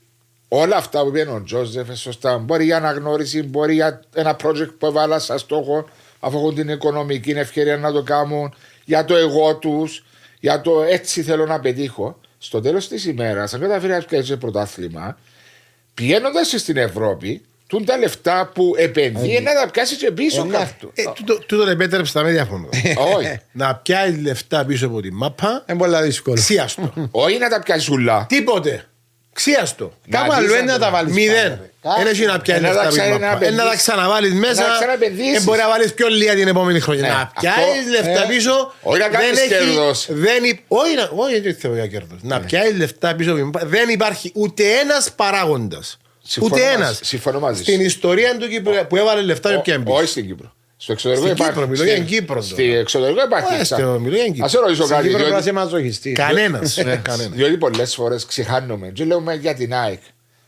όλα αυτά που πήγαινε ο Τζόζεφ, ε, σωστά, μπορεί για αναγνώριση, μπορεί για ένα project που έβαλα σαν στόχο, αφού έχουν την οικονομική ευκαιρία να το κάνουν, για το εγώ τους, για το έτσι θέλω να πετύχω. Στο τέλος της ημέρας, αν καταφέρει να πιάσει πρωτάθλημα, πηγαίνοντας στην Ευρώπη, τούν τα λεφτά που επενδύει να τα πιάσεις και πίσω Ε, κάτω. Ε, τούτο- Τούτον επέτρεψε τα με διαφωνώ. Όχι. Να πιάει λεφτά πίσω από τη μάπα, Είναι πολύ δύσκολο. ξίαστο. Όχι να τα πιάσεις ουλά. Τίποτε. Ξίαστο. Κάπου Να αλλού δεις είναι να να τα το- βάλεις. Μηδέν. Δεν έχει να πιάνει Ε, να τα λεφτά πίσω ξανα- από τη μάπα. να Ε, Να τα επενδύσεις. ξαναβάλεις μέσα. Να ξαναεπενδύσεις. Ε, Μπορεί να βάλεις πιο λίγα την επόμενη χρονιά. Ε, Να αυτό- πιάσεις λεφτά ε, πίσω. όχι να κάνεις δεν έχει- κέρδος. δεν υ- Όχι, να- όχι, δεν θέλω για κέρδος. Να πιάσεις λεφτά πίσω. από τη μάπα. Δεν υπάρχει ούτε ένας παράγοντας. Συμφωνώ Ούτε μαζί- ένας. συμφωνώ μαζί σου. Στην ιστορία του Κύπρου που έβαλε λεφτά και πιάνει πίσω. Όχι στην Κύπρο. Στο εξωτερικό Στην υπάρχει. Κύπρο, μιλώ για την Κύπρο Στη τώρα. εξωτερικό υπάρχει. Όχι, στο- μιλώ για την Κύπρο. Α σε ρωτήσω Στην κάτι. Κύπρο πρέπει να Διότι, είσαι μαζοχιστής. Κανένας. Ναι. Κανένας. διότι πολλές φορές ξεχάνουμε. Και λέμε για την ΑΕΚ.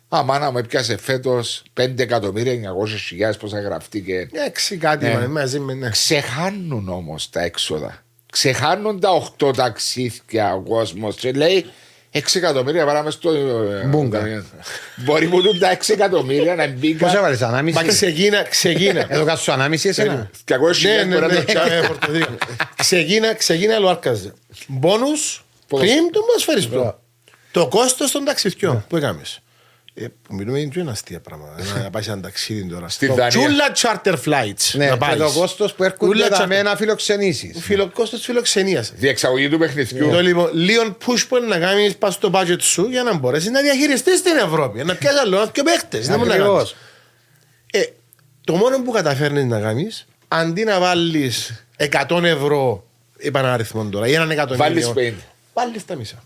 Α, μάνα μου έπιασε φέτος 5 εκατομμύρια 900 χιλιάδες πόσα γραφτήκε. Έξι κάτι Ναι. μα- μαζί με ναι. Ξεχάνουν όμως τα έξοδα. Ξεχάνουν τα 8 ταξίδια ο κόσμος και λέει 6 εκατομμύρια παράμε στο. ε, Μπούγκα. Μπορεί που δουν τα 6 εκατομμύρια να μπήκα. Πώς έβαλες Μα ανάμιση. ξεκίνα, ξεκίνα. Εδώ κάτω σου ανάμιση εσένα. 200 Ναι, χιλιάδες ναι, μπορεί να ναι, το- τσάμε, Πορτοδίκο. Ξεκίνα, ξεκίνα λουάρκαζε. Μπόνους πριν το ποδοσφαιριστό. Το κόστος των ταξιδιών που έκαμες. Ε, που μιλούμε είναι πιο αστεία πράγματα. Να πάεις σε ένα ταξίδι τώρα. Στη Το- Δανία. Τσούλα charter flights. Ναι, να και πάεις. το κόστος που έρχονται Ούλα τα charter- με να φιλοξενήσεις. Φιλο- κόστος φιλοξενίας. Διεξαγωγή του παιχνιδιού. Το λοιπόν, λίγο push που είναι να κάνεις πας στο budget σου για να μπορέσεις να διαχειριστείς την Ευρώπη. Να πιάσεις άλλο, να και παίχτες. Να μην να Ακριβώς. κάνεις. Ε, το μόνο που καταφέρνεις να κάνεις, αντί να βάλεις 100 ευρώ, είπα ένα αριθμό τώρα, ή έναν εκατομμύριο. Βάλεις 50. Βάλεις τα μισά.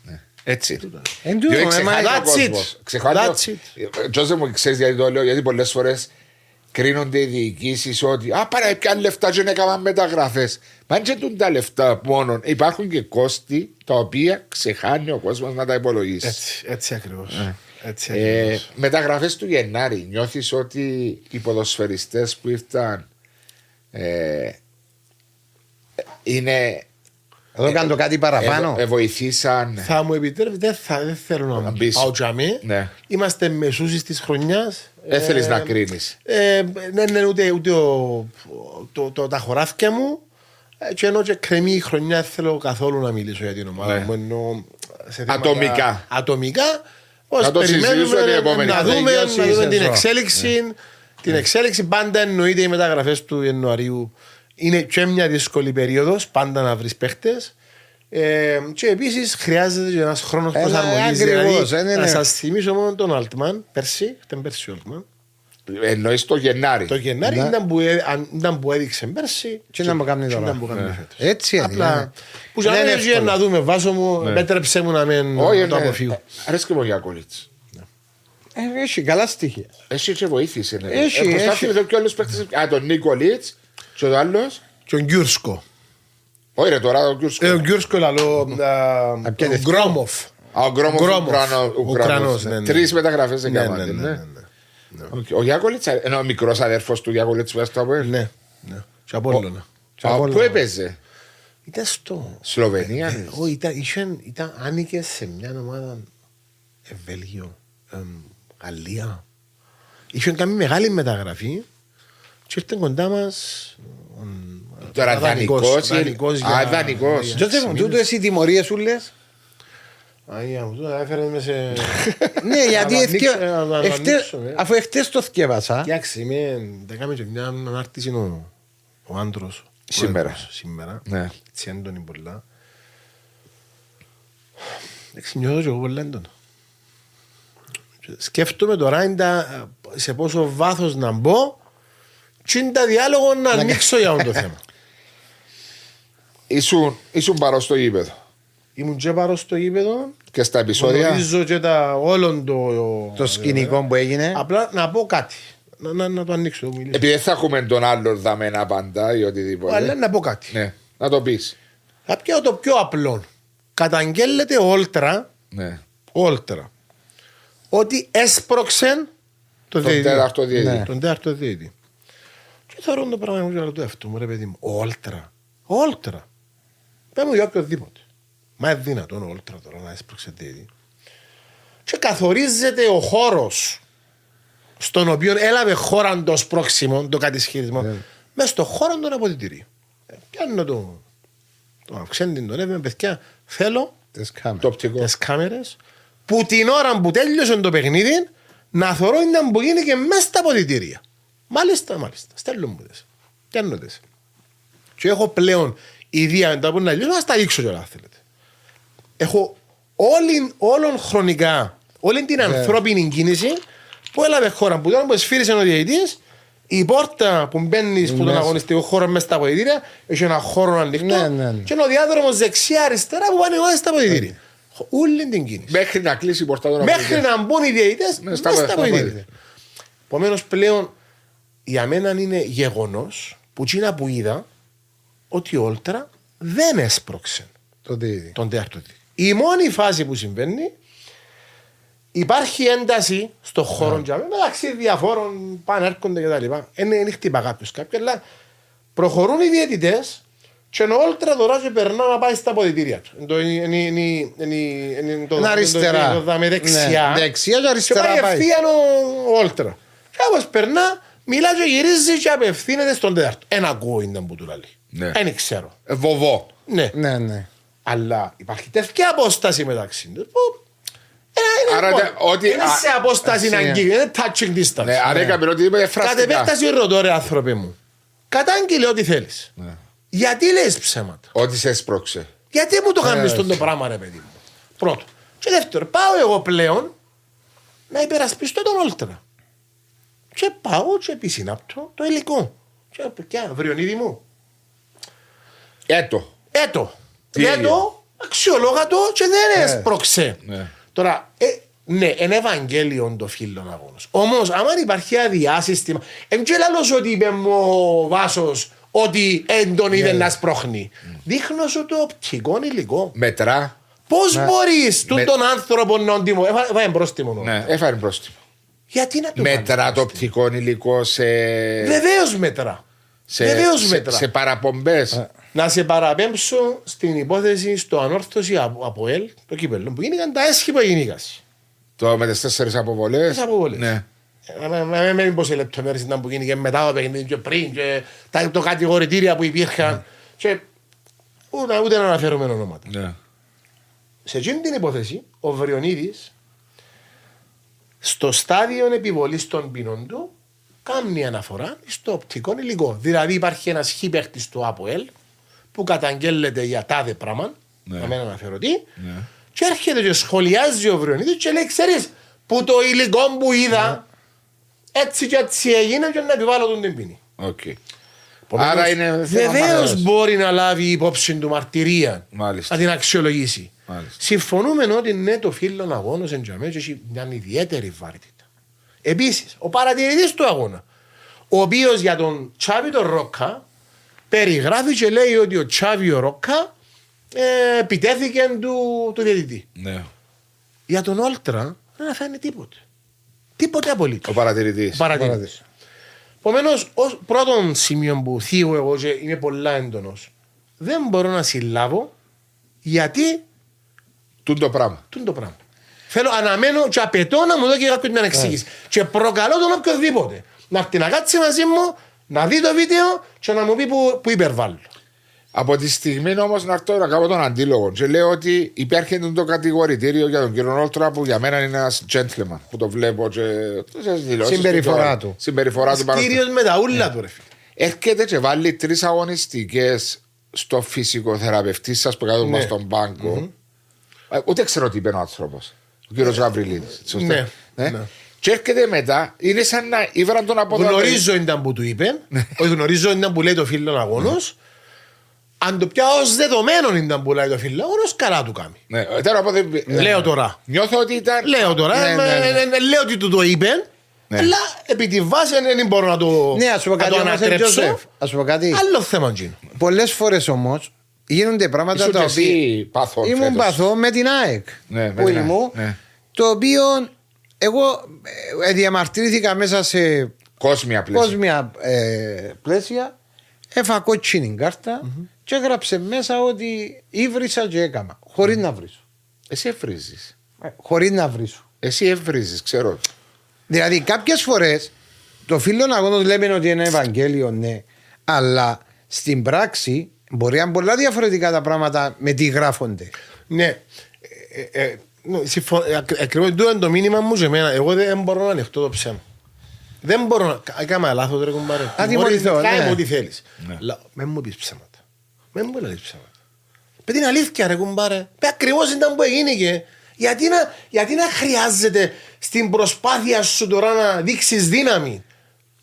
Έτσι. Εν τούτο, Διότι ε, μα- ξεχάνει ο That's it. κόσμος. Ξεχάνει ο- That's it. Τζόζε μου, ξέρεις γιατί το λέω, γιατί πολλές φορές κρίνονται οι διοικήσεις ότι «Α, παρά πιάνε λεφτά και να κάνουν μεταγραφές». Μα δεν τούν τα λεφτά μόνο. Υπάρχουν και κόστη τα οποία ξεχάνει ο κόσμος να τα υπολογίσει. Έτσι, έτσι ακριβώς. Έτσι Ε, ακριβώς. μεταγραφές του Γενάρη. Νιώθεις ότι οι ποδοσφαιριστές που ήρθαν ε, είναι... Εδώ κάνω κάτι παραπάνω. ε, βοηθήσαν... Θα μου επιτρέπετε, δεν, θα, δεν θέλω να Να μπεις. πάω τζαμί. Ναι. Είμαστε μεσούσεις της χρονιάς. Δεν θέλεις Ε, να κρίνεις. Ε, ναι, ναι, ούτε, ούτε ο, το, το, τα χωράφια μου. Ε, Και ενώ και κρεμεί η χρονιά, δεν θέλω καθόλου να μιλήσω για την ομάδα Ναι. μου. Ενώ σε θέματα Ατομικά. Ατομικά. Ως Να το συζητήσουμε την περιμένουμε επόμενη να φορά. δούμε, να Τελειώσει η δούμε την σεζόν. εξέλιξη. Την εξέλιξη πάντα εννοείται οι μεταγραφές του Ιανουαρίου. Είναι και μια δύσκολη περίοδος, πάντα να βρεις παίχτες. Ε, και επίσης χρειάζεται και ένας χρόνος Έλα, προσαρμογής. ακριβώς, Δηλαδή, ε, ναι, να ναι. σας θυμίσω μόνο τον Altman πέρσι, ήταν πέρσι ο Altman. Εννοείς το Γενάρη. Το Γενάρη Ναι. ήταν, που, έ- αν- ήταν που έδειξε πέρσι. Τι να μου κάνει και τώρα. ήταν που κάνει Ναι. φέτος. Έτσι είναι. Απλά. ναι. Που Δεν για είναι να εύκολο. να δούμε, βάσο μου, Ναι. επέτρεψε μου να μην Όχι, το ναι. αποφύγω. Αρέσκει μου ο Γιακολίτς. Ε, Έχει καλά στοιχεία. Εσύ και βοήθησε. Ναι. Έχει, ε, προσπάθησε έχει. με το και άλλους παίκτες. Α, τον Νίκολιτς και ο άλλος. Και ο Γκιούρσκο. Όχι ρε τώρα ο Κιούρσκο. Ε, ο Γκιούρσκο λαλό. ποια Ο είναι Γκρόμοφ. Α, ο Γκρόμοφ Γκρόμοφ. Ουκρανό- Ουκρανός, Ουκρανός. ναι, ναι. Τρεις μεταγραφές Ναι, έκαναν. ναι, ναι, ναι. ναι, ναι. Οκ. Ο Γιάκολις, ενώ ο μικρός αδέρφος του Γιάκολις μέσα στο Αποέλ. Ναι, ναι. Και Απόλλωνα. Α, Πού έπαιζε; Ήταν στο... Σλοβενία. Ε, όχι, ήταν, είχαν, ήταν, άνηκε σε μια ομάδα ε, Βέλγιο, ε, Γαλλία. Είχαν κάνει μεγάλη μεταγραφή και ήρθε κοντά μας Τώρα δανεικός. δανεικός Α, για- δανεικός. για- Τζόζεφ μου, τούτο εσύ τιμωρίες σου λες; Αγία μου, τώρα έφερε με σε... Ναι, γιατί Να το εθκε- ανοίξω, να το εχτε- ανοίξω, ε. αφού εχθές το θκεύασα, Κοιτάξτε, είμαι, δεν κάνουμε και μια ανάρτηση ο, ο άντρος. ο Σήμερα. πρόεδρος, Σήμερα. Ναι. Έτσι έντονη πολλά. Εντάξει, νιώθω και εγώ πολλά έντονα. Σκέφτομαι τώρα σε πόσο βάθος να μπω και είναι τα διάλογο να ανοίξω για αυτό το θέμα. Ήσουν, ήσουν παρό στο γήπεδο. Ήμουν και παρό στο γήπεδο. Και στα επεισόδια. Γνωρίζω και τα, όλον το, το σκηνικό που έγινε. Απλά να πω κάτι. Να, να, να το ανοίξω. Επειδή δεν θα έχουμε τον άλλο δαμένα πάντα ή οτιδήποτε. Αλλά να πω κάτι. Ναι, να το πεις. Θα πιω το πιο απλό. Καταγγέλλεται όλτρα. Ναι. Όλτρα. Ότι έσπρωξε το τον τέταρτο διαιτή. Ναι. Τον τέταρτο διαιτή. Και θεωρώ το πράγμα μου το αυτό μου, ρε παιδί μου. Όλτρα. Όλτρα. Δεν μου για οποιοδήποτε. Μα είναι δυνατόν όλτρα τώρα να έσπρωξε διαιτή. Και καθορίζεται ο χώρος στον οποίο έλαβε χώρα το σπρώξιμο, το κατησχυρισμό, yeah. Ναι. μέσα στο χώρο των αποδητηρίων. Ε, πιάνω το, το αυξέντη τον έβγαινε, παιδιά, θέλω τις κάμερες που την ώρα που τέλειωσε το παιχνίδι να θεωρώ είναι που γίνει και μέσα στα αποδητήρια. Μάλιστα, μάλιστα. Στέλνω μου τες. Πιάνω τες. Και έχω πλέον ιδέα τα που να λύσω, να στα δείξω κιόλα θέλετε. Έχω όλη, όλον χρονικά, όλη την yeah. Ναι. ανθρώπινη κίνηση που έλαβε χώρα. Που τώρα που σφύρισε ο διαιτητής, η πόρτα που μπαίνει που τον αγωνιστικό χώρο μέσα στα αποδητήρια έχει ένα χώρο ανοιχτό ναι, ναι, ναι. και είναι ο διάδρομος δεξιά-αριστερά που πάνε όλα στα αποδητήρια. Όλη την κίνηση. Μέχρι να κλείσει η πόρτα Μέχρι να μπουν οι διαιτητές μέσα στα αποδητήρια. Επομένως πλέον για μένα είναι γεγονός που τσίνα που είδα ότι η Όλτρα δεν έσπρωξε τον τέταρτο Η μόνη φάση που συμβαίνει Υπάρχει ένταση στο χώρο yeah. μεταξύ διαφόρων πάνε έρχονται κτλ. Δεν χτύπα κάποιος κάποιο, αλλά προχωρούν οι διαιτητές και ο Όλτρα τώρα και περνά να πάει στα αποδητήρια του. Είναι αριστερά. Το δάμε δεξιά. Ναι, δεξιά και αριστερά και πάει. ευθείαν ο Όλτρα. Και όπως περνά, μιλά και γυρίζει και απευθύνεται στον τέταρτο. Ένα ακούω είναι που του λέει. Δεν ξέρω. Ε, βοβό. Ναι. ναι, ναι. Αλλά υπάρχει τέτοια απόσταση μεταξύ τους Άρα ότι... Είναι σε απόσταση να αγγίγει, είναι touching distance. Ναι, άρα έκαμε ότι είπε φραστικά. Κατ' επέκταση ρωτώ ρε άνθρωπε μου. Κατάγγειλε ό,τι θέλεις. Ναι. Γιατί λες ψέματα; Ότι σε έσπρωξε. Γιατί μου το κάνεις το πράγμα ρε παιδί μου; Πρώτο. Και δεύτερο, πάω εγώ πλέον να υπερασπιστώ τον Όλτρα. Και πάω και επισυνάπτω το υλικό. Και πια, βριονίδι μου. Έτο. Έτο. Έτο, αξιολόγατο και δεν ναι. έσπρωξε. Ναι. Τώρα, ε, ναι, είναι Ευαγγέλιο το φίλο αγώνα. Όμως, άμα υπάρχει αδιάσυστημα. Εν ότι είπε μου ο Βάσος ότι δεν τον είδε ναι. να σπρώχνει. Δείχνω σου το οπτικό υλικό. Μετρά. Πώς ναι. μπορείς τον άνθρωπο να τον Έφαγε πρόστιμο. Ναι, έφαγε πρόστιμο. Γιατί να το Μετρά το οπτικό υλικό σε. Βεβαίως μετρά. Σε, Βεβαίως σε, μετρά. σε παραπομπές. Ε, να σε παραπέμψω στην υπόθεση στο ανόρθωση από ελ, το κύπελο, που γίνηκαν τα έσχημα γενικά. Το με τις τέσσερις αποβολές. Τι αποβολές. Ναι. Με μην πω σε λεπτομέρειες ήταν που γίνηκε μετά το παιχνίδι και πριν και τα το κατηγορητήρια που υπήρχαν. Ναι. Και ούτε, ούτε να αναφέρουμε ονόματα. Ναι. Σε εκείνη την υπόθεση, ο Βριονίδης στο στάδιο επιβολής των ποινών του κάνει αναφορά στο οπτικό υλικό. Δηλαδή υπάρχει ένας χύπεχτη του ΑΠΟΕΛ που καταγγέλλεται για τάδε πράγμα, ναι. να μην αναφέρω τι, ναι. και έρχεται και σχολιάζει ο Βριονίδης και λέει: Ξέρεις που το υλικό που είδα ναι. έτσι και έτσι έγινε και να επιβάλλω τον την ποινή. Okay. Άρα είναι Βεβαίως μπορεί να λάβει υπόψη του μαρτυρία Μάλιστα. να την αξιολογήσει. Μάλιστα. Συμφωνούμε ότι ναι, το φίλο αγώνα εντζαμέ έχει μια ιδιαίτερη βαρύτητα. Επίσης, ο παρατηρητής του αγώνα, ο οποίος για τον Τσάβι τον Ρόκα περιγράφει και λέει ότι ο Τσάβιο Ρόκα ε, επιτέθηκε του, του διαιτητή. Ναι. Για τον Όλτρα δεν αφήνει τίποτε. Τίποτε απολύτως. Ο παρατηρητής. Παρατηρητής. Επομένως, ως πρώτον σημείο που θίγω εγώ και είμαι πολλά έντονος, δεν μπορώ να συλλάβω γιατί. Τούν το πράγμα. Τούν το πράγμα. Θέλω, αναμένω και απαιτώ να μου δώσει κάποιο να εξηγήσει. Yeah. Και προκαλώ τον οποιοδήποτε να έρθει να κάτσει μαζί μου να δει το βίντεο και να μου πει που, που υπερβάλλω. Από τη στιγμή όμως να έρθω να κάνω τον αντίλογο και λέω ότι υπάρχει το κατηγορητήριο για τον κύριο Όλτρα που για μένα είναι ένας gentleman που το βλέπω και Συμπεριφορά του. Συμπεριφορά του Κύριο με τα ούλα του, ρε φίλε. Έρχεται και βάλει τρεις αγωνιστικές στο φυσικό θεραπευτή σας που κάτω ναι. στον πάγκο. Mm-hmm. Ούτε ξέρω τι είπε ο άνθρωπος. Ο κύριος Γαβριλίδης. Ναι. Ναι. ναι. Και έρχεται μετά, είναι σαν να ήβραν τον αποδότη. Γνωρίζω ήταν που του είπε, ναι. όχι γνωρίζω ήταν που λέει το φίλο αγώνος. Ναι. Αν το πιάω ως δεδομένο ήταν που λέει το φίλο αγώνος, καλά του κάνει. Ναι, τώρα, οπότε, ναι. Λέω τώρα. Νιώθω ότι ήταν. Λέω τώρα. Ναι, ναι, ναι. Λέω ότι του το είπε. Ναι. Αλλά επί τη βάση δεν μπορώ να το, ναι, ας πω κάτι, να το ανατρέψω. Α πω κάτι. Άλλο θέμα Πολλές φορές όμως γίνονται πράγματα τα οποία. Ήμουν παθό με την ΑΕΚ. Ναι, που ήμουν. Ναι. Το οποίο εγώ ε, διαμαρτυρήθηκα μέσα σε κόσμια πλαίσια. Κόσμια, ε, πλαίσια έφα κότσινη κάρτα mm-hmm. και έγραψε μέσα ότι ήβρισα και έκανα. Χωρίς να βρίσω. Εσύ έβριζες. Ε, Χωρίς να βρίσω. Εσύ έβριζες, ξέρω. Δηλαδή κάποιες φορές το φίλο αγώνο λέμε ότι είναι Ευαγγέλιο, ναι, αλλά στην πράξη μπορεί να είναι πολλά διαφορετικά τα πράγματα με τι γράφονται. Ναι. Ε, ε, Ακριβώς το είναι το μήνυμα μου σε μένα. Εγώ δεν μπορώ να ανοιχτώ το ψέμα. Δεν μπορώ να... Έκανα λάθος ρε κουμπάρε. Αντιμορυθώ, ναι. Κάνε ό,τι θέλεις. Με μου πεις ψέματα. Με μου πεις ψέματα. Παιδί είναι αλήθεια ρε κουμπάρε. Πε ακριβώς ήταν που έγινε και... Γιατί να, γιατί να χρειάζεται στην προσπάθεια σου τώρα να δείξεις δύναμη;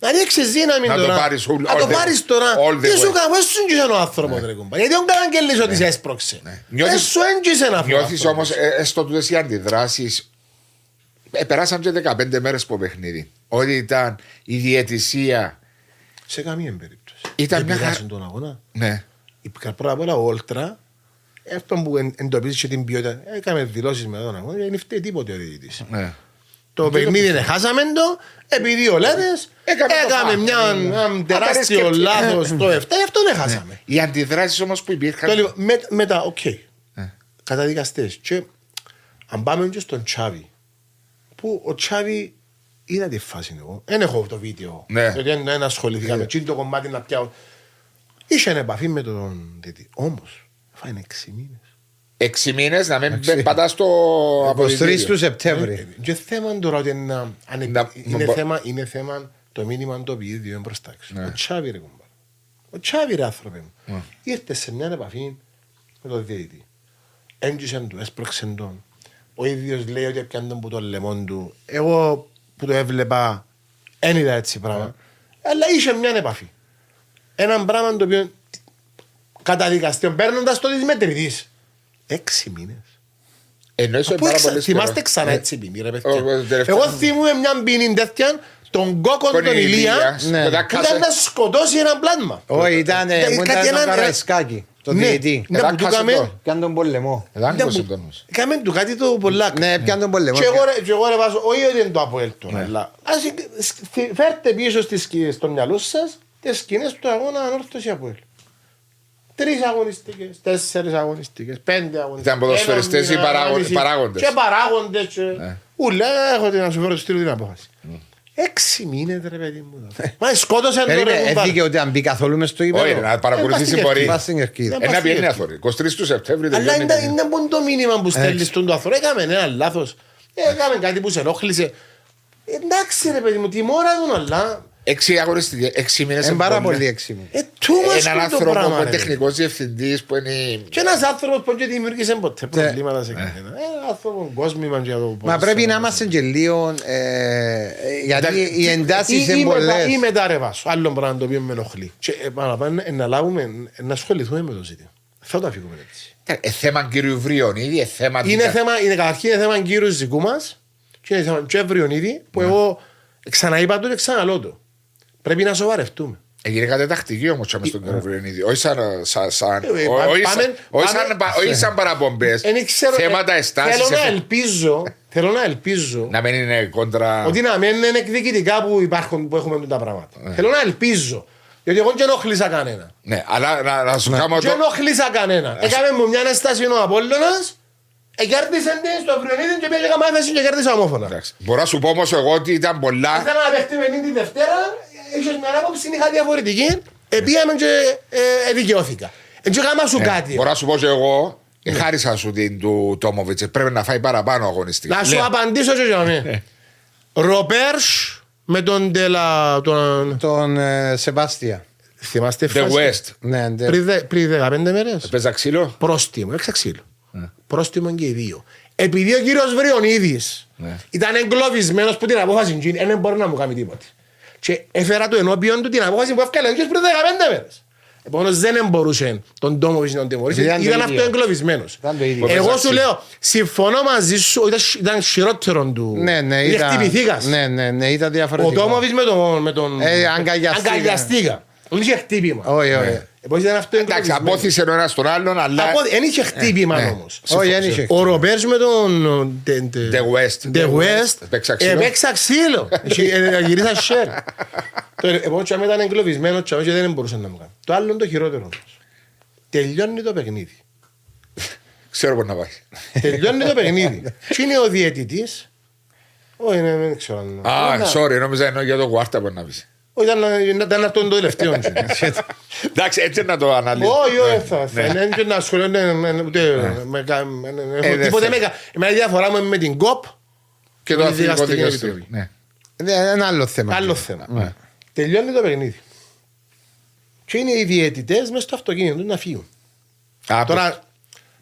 Να ρίξεις δύναμη να τώρα. Το πάρεις all, να το πάρεις τώρα. Τι σου κάνω, έσου έγγισε ο άνθρωπος ναι. ρε κουμπά. Γιατί δεν κάναν και λες ότι ναι. σε έσπρωξε. Ναι. Έσου έγγισε αυτό. Νιώθεις όμως ε, έστω τούτες οι αντιδράσεις ε, περάσαν και 15 μέρες από παιχνίδι. Ότι ήταν η διαιτησία. Σε καμία περίπτωση. Ήταν μια χαρά. τον αγώνα. Ναι. Πρώτα απ' όλα ο Όλτρα, αυτό που εντοπίζεις την ποιότητα, έκαμε δηλώσεις με τον αγώνα, δεν φταίει τίποτε ο διαιτητής. Ναι. Το παιχνίδι είναι χάσαμε το, επειδή ο Λένες έκαμε μια τεράστιο λάθος το 7, αυτό δεν χάσαμε. Οι αντιδράσεις όμως που υπήρχαν. Μετά, οκ. Καταδικαστές. Και αν πάμε και στον Τσάβη, που ο Τσάβη είδα τη φάση εγώ. Δεν έχω το βίντεο. Γιατί δεν ασχοληθήκα με το κομμάτι να πιάσω. Είχε επαφή με τον διαιτητή. Όμως, φάνε 6 μήνες. Έξι μήνες να μην πατάς το αποδητήριο. 23 του Σεπτέμβρη. Ε, και θέμα τώρα ότι είναι θέμα, είναι θέμα το μήνυμα το οποίο είναι μπροστά ναι. Ο Τσάβη ρε κουμπά. Ο Τσάβη ρε άνθρωπε μου. Ναι. Ήρθε σε μια επαφή με τον διαιτητή. Έντυσε του, έσπρωξε τον. Ο ίδιος λέει ότι έπιαν τον που το λεμόν του. Εγώ που το έβλεπα δεν είδα έτσι πράγμα. Ναι. Αλλά είχε μια επαφή. Ένα πράγμα το οποίο καταδικαστεί παίρνοντας το τη μετρητή. Έξι μήνες. Εννοείς πάρα πολύ Θυμάστε ξανά ε, έτσι ποινή ρε παιδιά. Εγώ θυμούμαι μια ποινή τέτοια τον κόκκον τον Ηλία ναι. που ήταν να σκοτώσει ένα πλάσμα. Όχι, ήταν ένα καραϊσκάκι. Το ναι, διαιτή. Ναι, που του κάμε... Πιάνε τον πολεμό. Κάμε του κάτι το πολλά. Ναι, πιάνε τον πολεμό. Και εγώ ρε βάζω, όχι ότι είναι το αποέλτο. Ας φέρτε πίσω στο μυαλό σας τις σκηνές του αγώνα ανόρθωσης αποέλτο. Τρεις αγωνιστικές, τέσσερις αγωνιστικές, πέντε αγωνιστικές. Ήταν ποδοσφαιριστές ή παράγοντες. Και παράγοντες. Ναι. Ούλα, έχω την να σου φέρω στείλω την απόφαση. Έξι μήνες ρε παιδί μου. Μα σκότωσε το ρε κουμπάρ. ότι αν μπει καθόλου μες στο Όχι, να παρακολουθήσει μπορεί. Ένα πιένει αθόρυ. 23 του Σεπτέμβρη. Αλλά είναι μόνο το μήνυμα που στέλνεις τον το αθόρυ. Έκαμε ένα λάθος. Έκαμε κάτι που σε ενόχλησε. Εντάξει ρε παιδί μου, τιμώρα του αλλά Έξι αγωνιστικέ, έξι μήνες. Είναι πάρα πολύ έξι μήνες. Ε, Έναν άνθρωπο που είναι τεχνικός διευθυντής που είναι. Και ένας άνθρωπος που δεν δημιούργησε ποτέ ναι. προβλήματα σε κανένα. Ένα άνθρωπο κόσμημα για το Μα πρέπει να είμαστε και λίγο. Ε, γιατί οι εντάσεις είναι πολλές. Ή μετά ρε βάσο. Άλλο πράγμα το οποίο με ενοχλεί. Και παραπάνω να λάβουμε, να ασχοληθούμε με το ζήτημα. Θα το αφήσουμε έτσι. Ε, θέμα κύριου Βριονίδη, θέμα. Είναι θέμα, είναι καταρχήν είναι θέμα κύριους δικούς μας και είναι θέμα και Βριονίδη που ναι. εγώ ξαναείπα το και ξαναλώ το. Πρέπει να σοβαρευτούμε. Έγινε κάτι τακτική όμως μες στον κύριο Βρενίδη. Όχι σαν, όχι σαν παραπομπές. Θέματα εστάσει. Θέλω να ελπίζω. Θέλω να ελπίζω. Να μην είναι κόντρα. Ότι να μην είναι εκδικητικά που υπάρχουν που έχουμε τα πράγματα. Ναι. Θέλω να ελπίζω. Γιατί εγώ δεν ενοχλήσα κανένα. Ναι, αλλά να, να σου ναι. κάνω. Δεν ενοχλήσα κανένα. Έκαμε μου μια αναστάση ο Απόλλωνας Εκέρδισαν την στο Βριονίδη και πήγε καμά έφεση και κέρδισα ομόφωνα. Μπορώ να σου πω όμως εγώ ότι ήταν πολλά... Ήθελα να παιχτεί με την Δευτέρα, είχες μια άποψη, είχα διαφορετική, επίαμε και ε, δικαιώθηκα. Έτσι έκανα σου ε, κάτι. Μπορώ να σου πω και εγώ, ε, χάρισα σου την του Τόμοβιτς, πρέπει να φάει παραπάνω αγωνιστική. Να σου ναι. απαντήσω και για μένα. Ροπέρς με τον Τελα... Τον, τον Σεβάστια. Θυμάστε The West. Ναι, πριν 15 μέρες. Παίζα ξύλο. Πρόστιμο, έξα ξύλο. πρόστιμο και οι δύο. Επειδή ο κύριος Βριονίδη ναι. ήταν εγκλωβισμένος που την απόφαση δεν μπορεί να μου κάνει τίποτα. Και έφερα το ενώπιον του την απόφαση που έφυγε πριν 15 μέρες. Επομένως δεν μπορούσε τον τόμο να τον τιμωρήσει. Ήταν αυτό εγκλωβισμένο. Εγώ σου λέω, συμφωνώ μαζί σου, ήταν χειρότερο του. Ναι, ναι, ήταν. Χτυπηθήκας. Ναι, ναι, ναι, ήταν διαφορετικό. Ο Τόμοβι με τον. Ε, αγκαλιαστήκα. Δεν είχε χτύπημα. Όχι, όχι. Εντάξει, απόθυσε ο ένας τον άλλον, αλλά. Δεν είχε χτύπημα ναι. όμως. Όχι, δεν είχε. Ο Ρομπέρ με τον. The West. The West. Επέξα ξύλο. Γυρίσα σερ. Εγώ ήταν εγκλωβισμένο και δεν μπορούσε να μου κάνει. Το άλλο είναι το χειρότερο. Τελειώνει το παιχνίδι. Ξέρω πώς να πάει. Τελειώνει το παιχνίδι. Τι είναι ο διαιτητής. Όχι, δεν ξέρω. Α, sorry, νόμιζα εννοώ για το κουάρτα που να πεις. Όχι, ήταν αυτό το τελευταίο. Εντάξει, έτσι να το αναλύσω. Όχι, όχι, θα ναι. είναι να ασχολούνται με τίποτε με διαφορά μου με την ΚΟΠ και το αθλητικό δικαστήριο. Ναι. Ένα άλλο θέμα. Άλλο θέμα. Ναι. Τελειώνει το παιχνίδι. Και είναι οι διαιτητές μέσα στο αυτοκίνητο να φύγουν. Τώρα,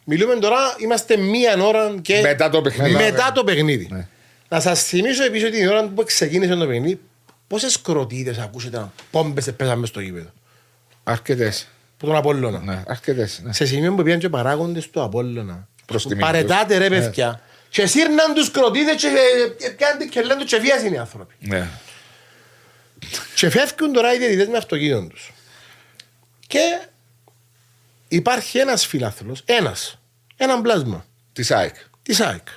μιλούμε τώρα, είμαστε μία ώρα και μετά το παιχνίδι. Μετά το παιχνίδι. Ναι. Να σας θυμίσω επίσης ότι την ώρα που ξεκίνησε το παιχνίδι, πόσες κροτίδες ακούσατε πόμπες πέσαμε στο γήπεδο; Αρκετές. Που τον Απόλλωνα. Ναι, αρκετές, ναι. Σε σημείο που πήγαν και παράγοντες του Απόλλωνα. Παρετάτε ρε ναι. παιδιά. Και σύρναν τους κροτίδες και πιάντε και λένε και βιάζουν οι άνθρωποι. Ναι. Και φεύγουν τώρα οι διαιτητές με αυτοκίνητο τους. Και υπάρχει ένας φιλάθλος, ένας, ένα πλάσμα. Της ΑΕΚ. Της ΑΕΚ.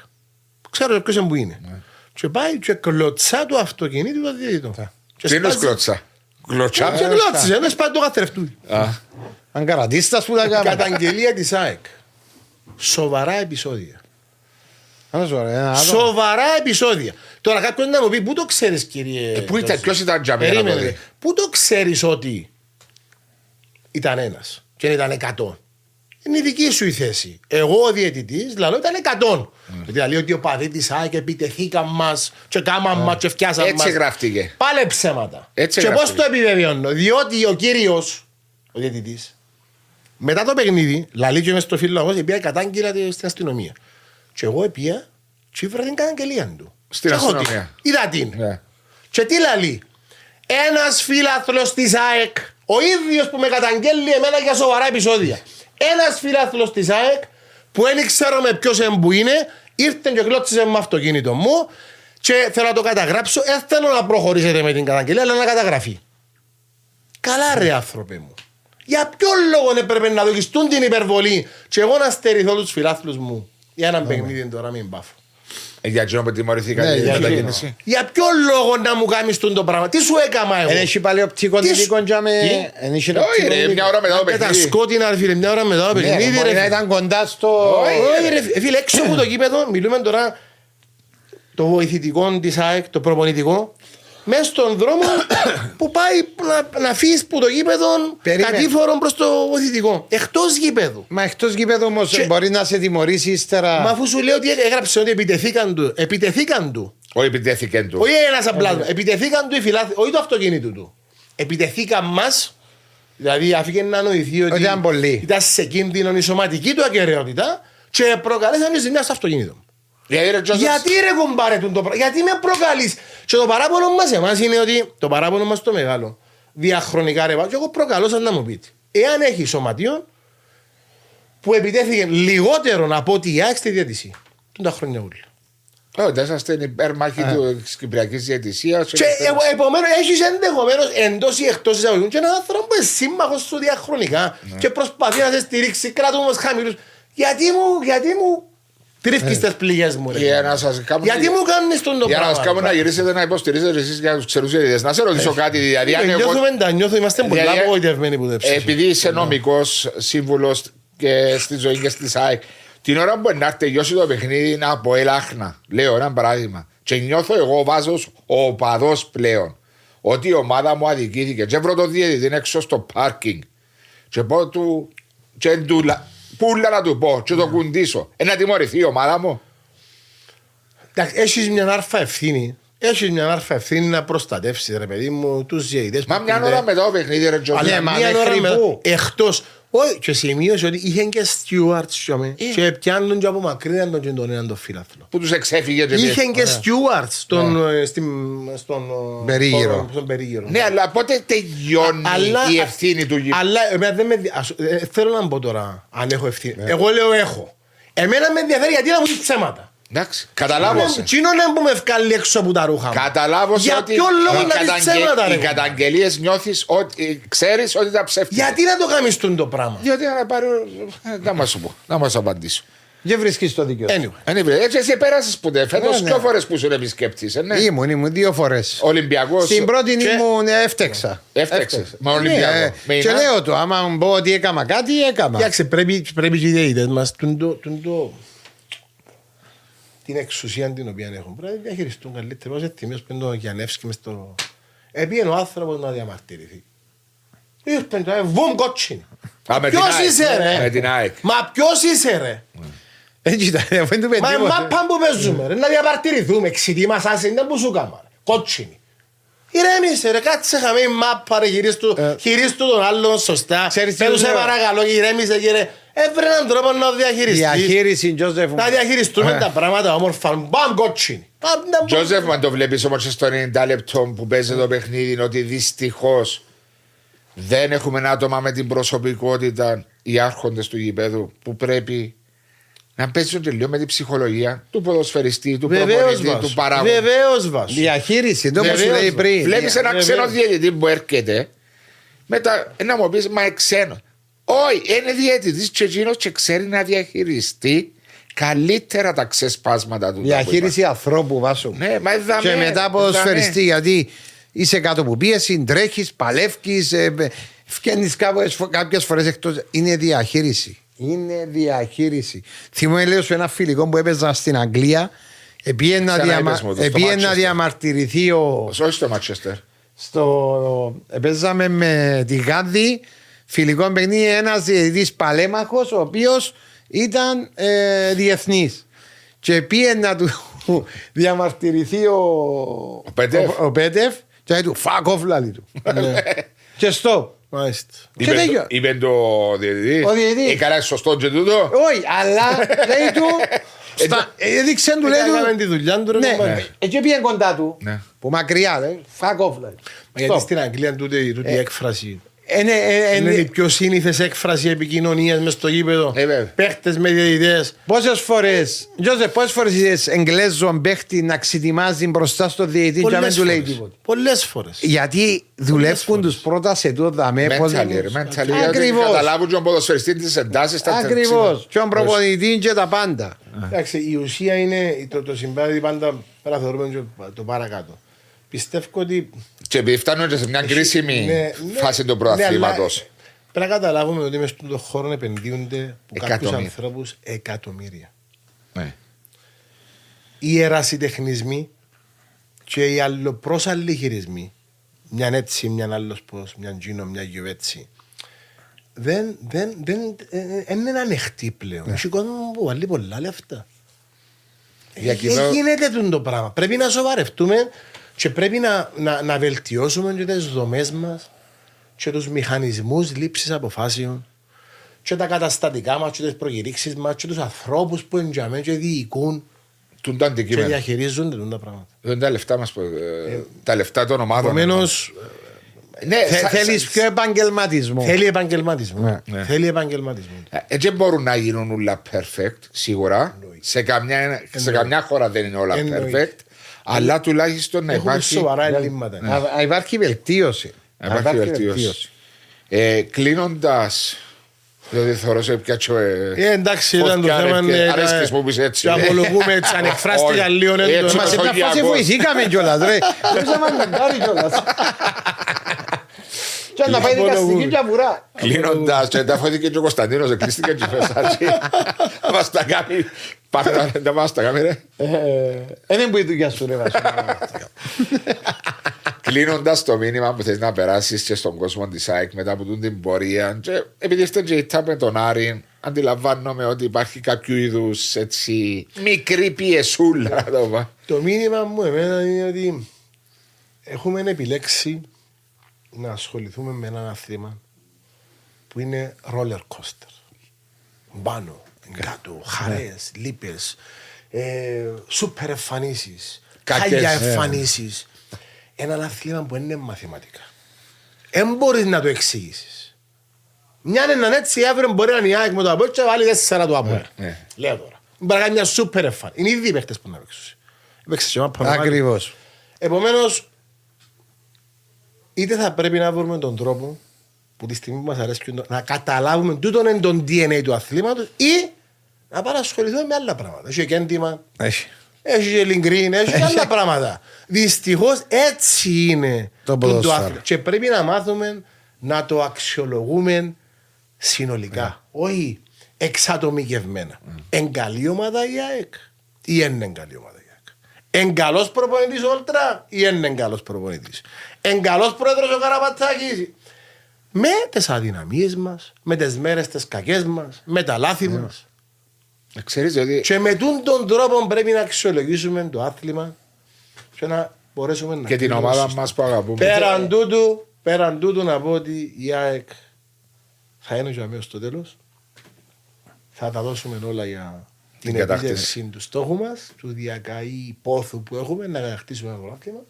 Ξέρω ποιος που είναι. Ναι. Και πάει και κλωτσά το αυτοκίνητο του διαιτητή. Τι είναι κλωτσά; Κλωτσά. Και κλωτσά, δεν σπάει το καθρεφτούι. Αν καρατίστας που τα κάνει. Καταγγελία της ΑΕΚ. Σοβαρά επεισόδια. Σοβαρά επεισόδια. Τώρα κάποιο να μου πει, πού το ξέρεις, κύριε. Ε, πού ήταν, ποιος ήταν τζαμί. Πού το ξέρεις ότι ήταν ένας και ήταν εκατό; Είναι η δική σου η θέση. Εγώ ο διαιτητής, δηλαδή ήταν 100. Mm. Δηλαδή ότι ο παδί της ΑΕΚ επιτεθήκαν μας και κάμαν mm. μας και φτιάσαν μα. Έτσι μας. γράφτηκε. Πάλε ψέματα. Έτσι και πώς το επιβεβαιώνω. Διότι ο κύριος, ο διαιτητής, μετά το παιχνίδι, λαλεί και μέσα στο φίλο εγώ, πήγα κατάγγειλα στην αστυνομία. Και εγώ πήγα και ήβρα την καταγγελία του. Στην αστυνομία. Είδα την. Yeah. Και τι λαλεί; Ένας φίλαθλος της ΑΕΚ, ο ίδιος που με καταγγέλει εμένα για σοβαρά επεισόδια. Ένας φίλαθλο της ΑΕΚ που δεν ξέρω με ποιος που είναι, ήρθε και κλώτσισε με αυτοκίνητο μου και θέλω να το καταγράψω. Δεν θέλω να προχωρήσετε με την καταγγελία, αλλά να καταγραφεί. Καλά, ρε άνθρωπε μου. Για ποιο λόγο έπρεπε να δοκιστούν την υπερβολή και εγώ να στερηθώ τους φιλάθλους μου; Για ένα παιχνίδι τώρα, μην πάφω. Ε, για εκείνο που τιμωρηθήκατε ναι, για, μετακίνηση. για ποιο λόγο να μου κάνεις το πράγμα, τι σου έκανα εγώ; Δεν έχει πάλι οπτικό δικό τζάμε. Όχι, ρε, μια ώρα μετά το παιχνίδι. Τα σκότεινα, φίλε, μια ώρα μετά το ναι, παιχνίδι. Μπορεί να ήταν κοντά στο. Όχι, ρε, φίλε, έξω από το γήπεδο, μιλούμε τώρα το βοηθητικό της ΑΕΚ, το προπονητικό, μέσα στον δρόμο που πάει να, να φύγεις που το γήπεδο κατήφορο προς το βοηθητικό. Εκτός γήπεδου. Μα εκτός γήπεδου όμως και... μπορεί να σε τιμωρήσει ύστερα. Μα αφού σου λέω ότι έγραψε ότι επιτεθήκαν του. Επιτεθήκαν του. Όχι επιτέθηκαν του. Όχι ένας απλά. Επιτεθήκαν του οι φιλάθλοι. Όχι το αυτοκίνητο του. Επιτεθήκαν μας. Δηλαδή αφήκε να νοηθεί ότι ήταν, πολύ. ήταν σε κίνδυνο η σωματική του ακαιρεότητα και προκαλέσαν ζημιά στο αυτοκίνητο. Γιατί ρε κουμπάρε το πράγμα, γιατί με προκαλείς; Και το παράπονο μας εμάς είναι ότι, το παράπονο μας το μεγάλο, διαχρονικά ρε και εγώ προκαλώ σαν να μου πείτε. Εάν έχει σωματείο που επιτέθηκε λιγότερο από ό,τι η ΑΕΚ στη διατησία. Τον τα χρόνια όλοι. Όχι, δεν είσαστε υπέρμαχοι της Κυπριακής Διατησία. Και επομένως έχεις ενδεχομένως εντός ή εκτός εισαγωγικών και έναν άνθρωπο που είναι σύμμαχος σου διαχρονικά ναι. και προσπαθεί να σε στηρίξει, κρατούμε χαμηλούς. Γιατί μου, γιατί μου Τρίφκεις τις πληγές μου. Για να σας κάνω... Γιατί μου κάνεις τον το πράγμα. Για να σας κάνω να γυρίσετε να υποστηρίζετε εσείς για τους ξερούς διαιτητές. Να σε ρωτήσω ε, κάτι. Δηλαδή, ε, νιώθουμε τα νιώθω, είμαστε πολύ απογοητευμένοι που δεν Επειδή είσαι νομικός σύμβουλος και στη ζωή και στη ΣΑΕΚ, την ώρα που να τελειώσει το παιχνίδι είναι από ελάχνα. Λέω ένα παράδειγμα. Και νιώθω εγώ βάζω ο παδό πλέον ότι η ομάδα μου αδικήθηκε. Και βρω το διαιτητή έξω στο πάρκινγκ. Και πω του. Και του Πούλα να του πω και το κουντήσω. Ε, να τιμωρηθεί η ομάδα μου. Έχεις μια άρφα ευθύνη. Έχεις μια άρφα ευθύνη να προστατεύσεις ρε παιδί μου τους διαιτητέ. Μα μια ώρα μετά το παιχνίδι ρε Τζο. Αλλά μια ώρα μετά. Εκτός Όχι, και σημείωσε ότι είχε και στιούαρτς ε. και πιάνουν και από μακριά τον και τον έναν τον φίλαθλο. Που τους εξέφυγε και Είχε και στιούαρτς στον περίγυρο. Ναι, αλλά πότε τελειώνει η ευθύνη του γύρω. Αλλά θέλω να πω τώρα αν έχω ευθύνη. Ναι. Εγώ λέω έχω. Εμένα με ενδιαφέρει γιατί να μου πεις ψέματα. Εντάξει, καταλάβω. Τι είναι που με βγάλει έξω από τα ρούχα μου; Καταλάβω Για ότι ποιο λόγο να δεις ψέματα οι καταγγελίες νιώθεις ότι ξέρεις ότι τα ψεύτικα. Γιατί να το καμιστούν το πράγμα; Γιατί να πάρω. Να μας σου πω, να μας απαντήσω. Δεν βρίσκεις το δίκαιο. Anyway. Έτσι, εσύ πέρασε που δεν φέτος. Ναι, ναι. Δύο φορές που σου επισκέπτης. Ε, ναι. Ήμουν, ήμουν δύο φορές. Ολυμπιακός. Στην πρώτη και... ήμουν έφτεξα. Έφτεξα. Μα Ολυμπιακό. Ναι, και λέω το, άμα μου πω ότι έκανα κάτι, έκανα. Εντάξει, πρέπει, πρέπει και οι ιδέες μας την εξουσία την οποία έχουν. Πρέπει να διαχειριστούν καλύτερα. Όσο τιμή που είναι το Γιανεύσκι μες το... Επίεν ο άνθρωπος να διαμαρτυρηθεί. Ήρθε το βούμ κότσιν. Ποιος είσαι ρε; Μα ποιος είσαι ρε; Έτσι ήταν, αφού είναι Μα μάπα που παίζουμε ρε, να διαμαρτυρηθούμε. Εξητή μας άσε, είναι που σου κάμα. Κότσινη. Ηρέμησε ρε, κάτσε χαμή μάπα ρε, χειρίστου τον άλλον σωστά. Πέτω σε παρακαλώ, ηρέμησε κύριε. Έβρε έναν τρόπο να διαχειριστείς. Διαχείριση, Τζόζεφ. Να διαχειριστούμε ε. τα πράγματα όμορφα. Μπαμ κότσιν. Τζόζεφ, αν το βλέπεις όμως στο 90 λεπτό που παίζει το παιχνίδι, ότι δυστυχώς δεν έχουμε άτομα με την προσωπικότητα οι άρχοντες του γηπέδου που πρέπει να παίζουν τελείω με την ψυχολογία του ποδοσφαιριστή, του προπονητή, του παράγοντα. Βεβαίως βάζω. Διαχείριση, το που σου λέει πριν. Βλέπεις ένα ξένο διαιτητή που έρχεται, μετά να μου πεις, μα ξένος. Όχι, είναι διαιτητής και εκείνος και ξέρει να διαχειριστεί καλύτερα τα ξεσπάσματα του. Διαχείριση ανθρώπου βάσου. Ναι, μα είδαμε, και μετά ποδοσφαιριστή γιατί είσαι κάτω από πίεση, τρέχει, παλεύει, ε, φτιάχνει κάποιες φορές εκτός. Είναι διαχείριση. Είναι διαχείριση. Θυμούμαι λέω σε ένα φιλικό που έπαιζα στην Αγγλία. Επίε να, διαμα... να διαμαρτυρηθεί ο. Όχι στο Μάτσεστερ. Στο... Παίζαμε με τη Γάνδη φιλικό παιχνίδι ένας διαιτητής παλέμαχος, ο οποίος ήταν ε, διεθνής. Και πήγε να του διαμαρτυρηθεί ο, ο Πέτεφ. Ο, ο Πέτεφ και του fuck off λάλη του. Ναι. και στο. Είπε το διαιτητή. Ο διαιτητή. Ε, καλά, σωστό και τούτο. Όχι, αλλά λέει του. Ε, έδειξε του, λέει του. Έκαμε τη δουλειά του. Ναι, εκεί πήγε κοντά του. Ναι. Που μακριά, λέει. Fuck off, λέει. Γιατί στην Αγγλία τούτη η ε, έκφραση είναι, ε, είναι η πιο σύνηθες έκφραση επικοινωνίας μες στο γήπεδο. Ε, Παίχτες με διαιτητέ. Πόσες φορές, Τζόζε, πόσες φορές είδες Εγγλέζο παίχτη να ξετοιμάζει μπροστά στο διαιτητή και να μην του λέει τίποτα; Πολλές φορές. Γιατί δουλεύουν τους πρώτα σε τούτο δαμέ. Ακριβώς. Καταλάβουν τον ποδοσφαιριστής τη εντάσεις. Ακριβώς. Και τον προπονητής και τα πάντα. Εντάξει, η ουσία είναι το, το συμβάδι πάντα παραθωρούμε το παρακάτω. Πιστεύω ότι και επειδή φτάνουν σε μια κρίσιμη ναι, ναι, φάση του προαθλήματος. Ναι, πρέπει να καταλάβουμε ότι μέσα στον χώρο επενδύονται από κάποιους ανθρώπους εκατομμύρια. Ναι. Οι ερασιτεχνισμοί και οι αλλοπρόσαλλοι χειρισμοί, μια έτσι, μια άλλος πώς, μια τζίνο, μια γιουβέτσι, δεν, δεν, δεν, ε, ε, είναι ανοιχτή πλέον. Έχει κόσμο που βάλει πολλά λεφτά. Δεν γίνεται το πράγμα. Πρέπει να σοβαρευτούμε και πρέπει να, να, να βελτιώσουμε και τις δομές μας και τους μηχανισμούς λήψης αποφάσεων και τα καταστατικά μας και τις προκηρύξεις μας και τους ανθρώπους που εντιαμέ και διοικούν και διαχειρίζονται τα πράγματα. Δεν τα λεφτά μας, ε, τα λεφτά των ομάδων. Επομένως, ναι, θέλεις πιο επαγγελματισμό. Θέλει επαγγελματισμό. Ναι. ναι. Θέλει επαγγελματισμό. Έτσι μπορούν να γίνουν όλα perfect, σίγουρα. Σε καμιά, σε καμιά χώρα δεν είναι όλα perfect. Αλλά τουλάχιστον να υπάρχει. σοβαρά ελλείμματα. Να υπάρχει βελτίωση. Να υπάρχει βελτίωση. Ε, Κλείνοντας. Δηλαδή θεωρώ σε πιάτσο ε, ε, εντάξει ήταν το θέμα ναι, Αρέσκεις μου πεις έτσι Και απολογούμε έτσι ανεκφράστηκα λίγο Μας σε μια φάση βοηθήκαμε κιόλας ρε Δεν θα μαντάρει κιόλας Και να πάει δικαστική και βουρά. Κλείνοντας και τα φόθηκε και ο Κωνσταντίνος εκλείστηκε και φεσάρει Θα μας τα κάνει. Πάμε να μας τα κάνει ρε. Είναι που η δουλειά σου ρε Κλείνοντας το μήνυμα που θες να περάσεις και στον κόσμο της ΑΕΚ μετά από την πορεία, και επειδή είστε και με τον Άρη, αντιλαμβάνομαι ότι υπάρχει κάποιο είδους μικρή πιεσούλα. Το, το μήνυμα μου εμένα είναι ότι έχουμε επιλέξει να ασχοληθούμε με ένα αθλήμα που είναι roller coaster. Πάνω, κάτω, χαρές, λύπες, ε, σούπερ εμφανίσεις, χάλια ε. εμφανίσεις. Ένα άθλημα που είναι μαθηματικά. Δεν μπορείς να το εξηγήσεις. Μια είναι έτσι, αύριο μπορεί να είναι η ΑΕΚ με το Απόελ και βάλει τέσσερα το Απόελ. Ναι, ναι. Λέω τώρα. Μπορεί να κάνει μια σούπερ εμφανίση. Είναι ήδη οι παίχτες που να παίξουν. Ακριβώς. Επομένως, είτε θα πρέπει να βρούμε τον τρόπο που τη στιγμή που μας αρέσει να καταλάβουμε τούτο είναι το DNA του αθλήματος ή να παρασχοληθούμε με άλλα πράγματα. Έχει και έντυμα, έχει, έχει και λιγκρίν, έχει και άλλα πράγματα. Δυστυχώς έτσι είναι το, το αθλήμα. Και πρέπει να μάθουμε να το αξιολογούμε συνολικά. Yeah. Όχι εξατομικευμένα. Mm. Εν καλή ομάδα η ΑΕΚ ή εν εν καλή ομάδα η ΑΕΚ. Εν καλός προπονητής ο Ολτρά ή εν εν καλός προπονητής; Εν καλός πρόεδρος ο Καραπατσάκης. Με τις αδυναμίες μας, με τις μέρες τις κακές μας, με τα λάθη yeah. μας. Ξέρεις, ότι... Και με τον τρόπο πρέπει να αξιολογήσουμε το άθλημα και να μπορέσουμε να Και την ομάδα μας που αγαπούμε. Πέραν τούτου, πέραν τούτου να πω ότι η ΑΕΚ θα είναι για στο τέλος θα τα δώσουμε όλα για την επίτευξη του στόχου μας, του διακαή πόθου που έχουμε, να κατακτήσουμε ένα πρωτάθλημα.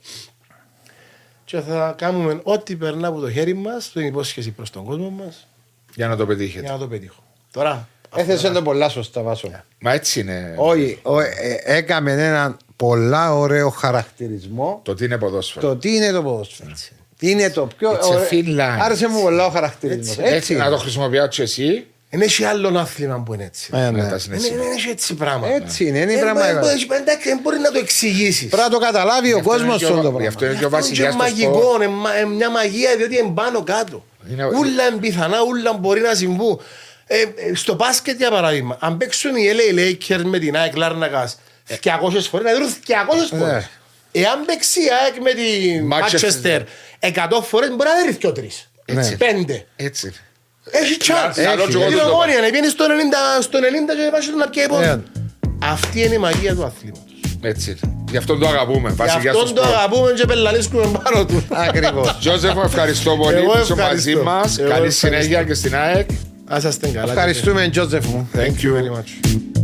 Και θα κάνουμε ό,τι περνά από το χέρι μας, την υπόσχεση προς τον κόσμο μας. Για να το πετύχετε. Για να το πετύχω. Τώρα. Έθεσε το πολλά σωστά, Βάσο. Μα έτσι είναι. Όχι, ε, έκαμε έναν πολλά ωραίο χαρακτηρισμό. Το τι είναι ποδόσφαιρο. Το τι είναι το ποδόσφαιρο. Τι είναι το πιο. Άρεσε μου πολλά ο χαρακτηρισμός. Έτσι, έτσι, να το χρησιμοποιάτε εσύ δεν έχει άλλο άθλημα που είναι έτσι. Ε, ναι. Δεν έχει έτσι πράγμα. Έτσι είναι, είναι πράγμα. Δεν μπορεί να το εξηγήσει. Πρέπει να το καταλάβει ο κόσμο αυτό το πράγμα. Αυτό είναι πιο βασικό. Είναι μαγικό, είναι μια μαγεία διότι είναι πάνω κάτω. Ούλα είναι πιθανά, ούλα μπορεί να συμβούν. Ε, ε, στο μπάσκετ για παράδειγμα, αν παίξουν οι LA Lakers με την ΑΕΚ Λάρνακα 200 φορέ, να δίνουν 200 φορέ. Εάν παίξει η ΑΕΚ με την Manchester 100 φορέ, μπορεί να δίνει 2-3. Πέντε. Έτσι. Έχει chance. Την ομόνια να βγαίνει στο 90 στο 90 και βάζει να πιέει πόδι. Αυτή είναι η μαγεία του αθλήματος. Έτσι. Γι' αυτό το αγαπούμε. Γι' αυτό το αγαπούμε και πελαλίσκουμε πάνω του. Ακριβώς. Τζόζεφ, ευχαριστώ πολύ που είσαι μαζί μας. Καλή συνέχεια και στην ΑΕΚ. Ας είστε καλά. Ευχαριστούμε, Τζόζεφ μου. Thank you very much.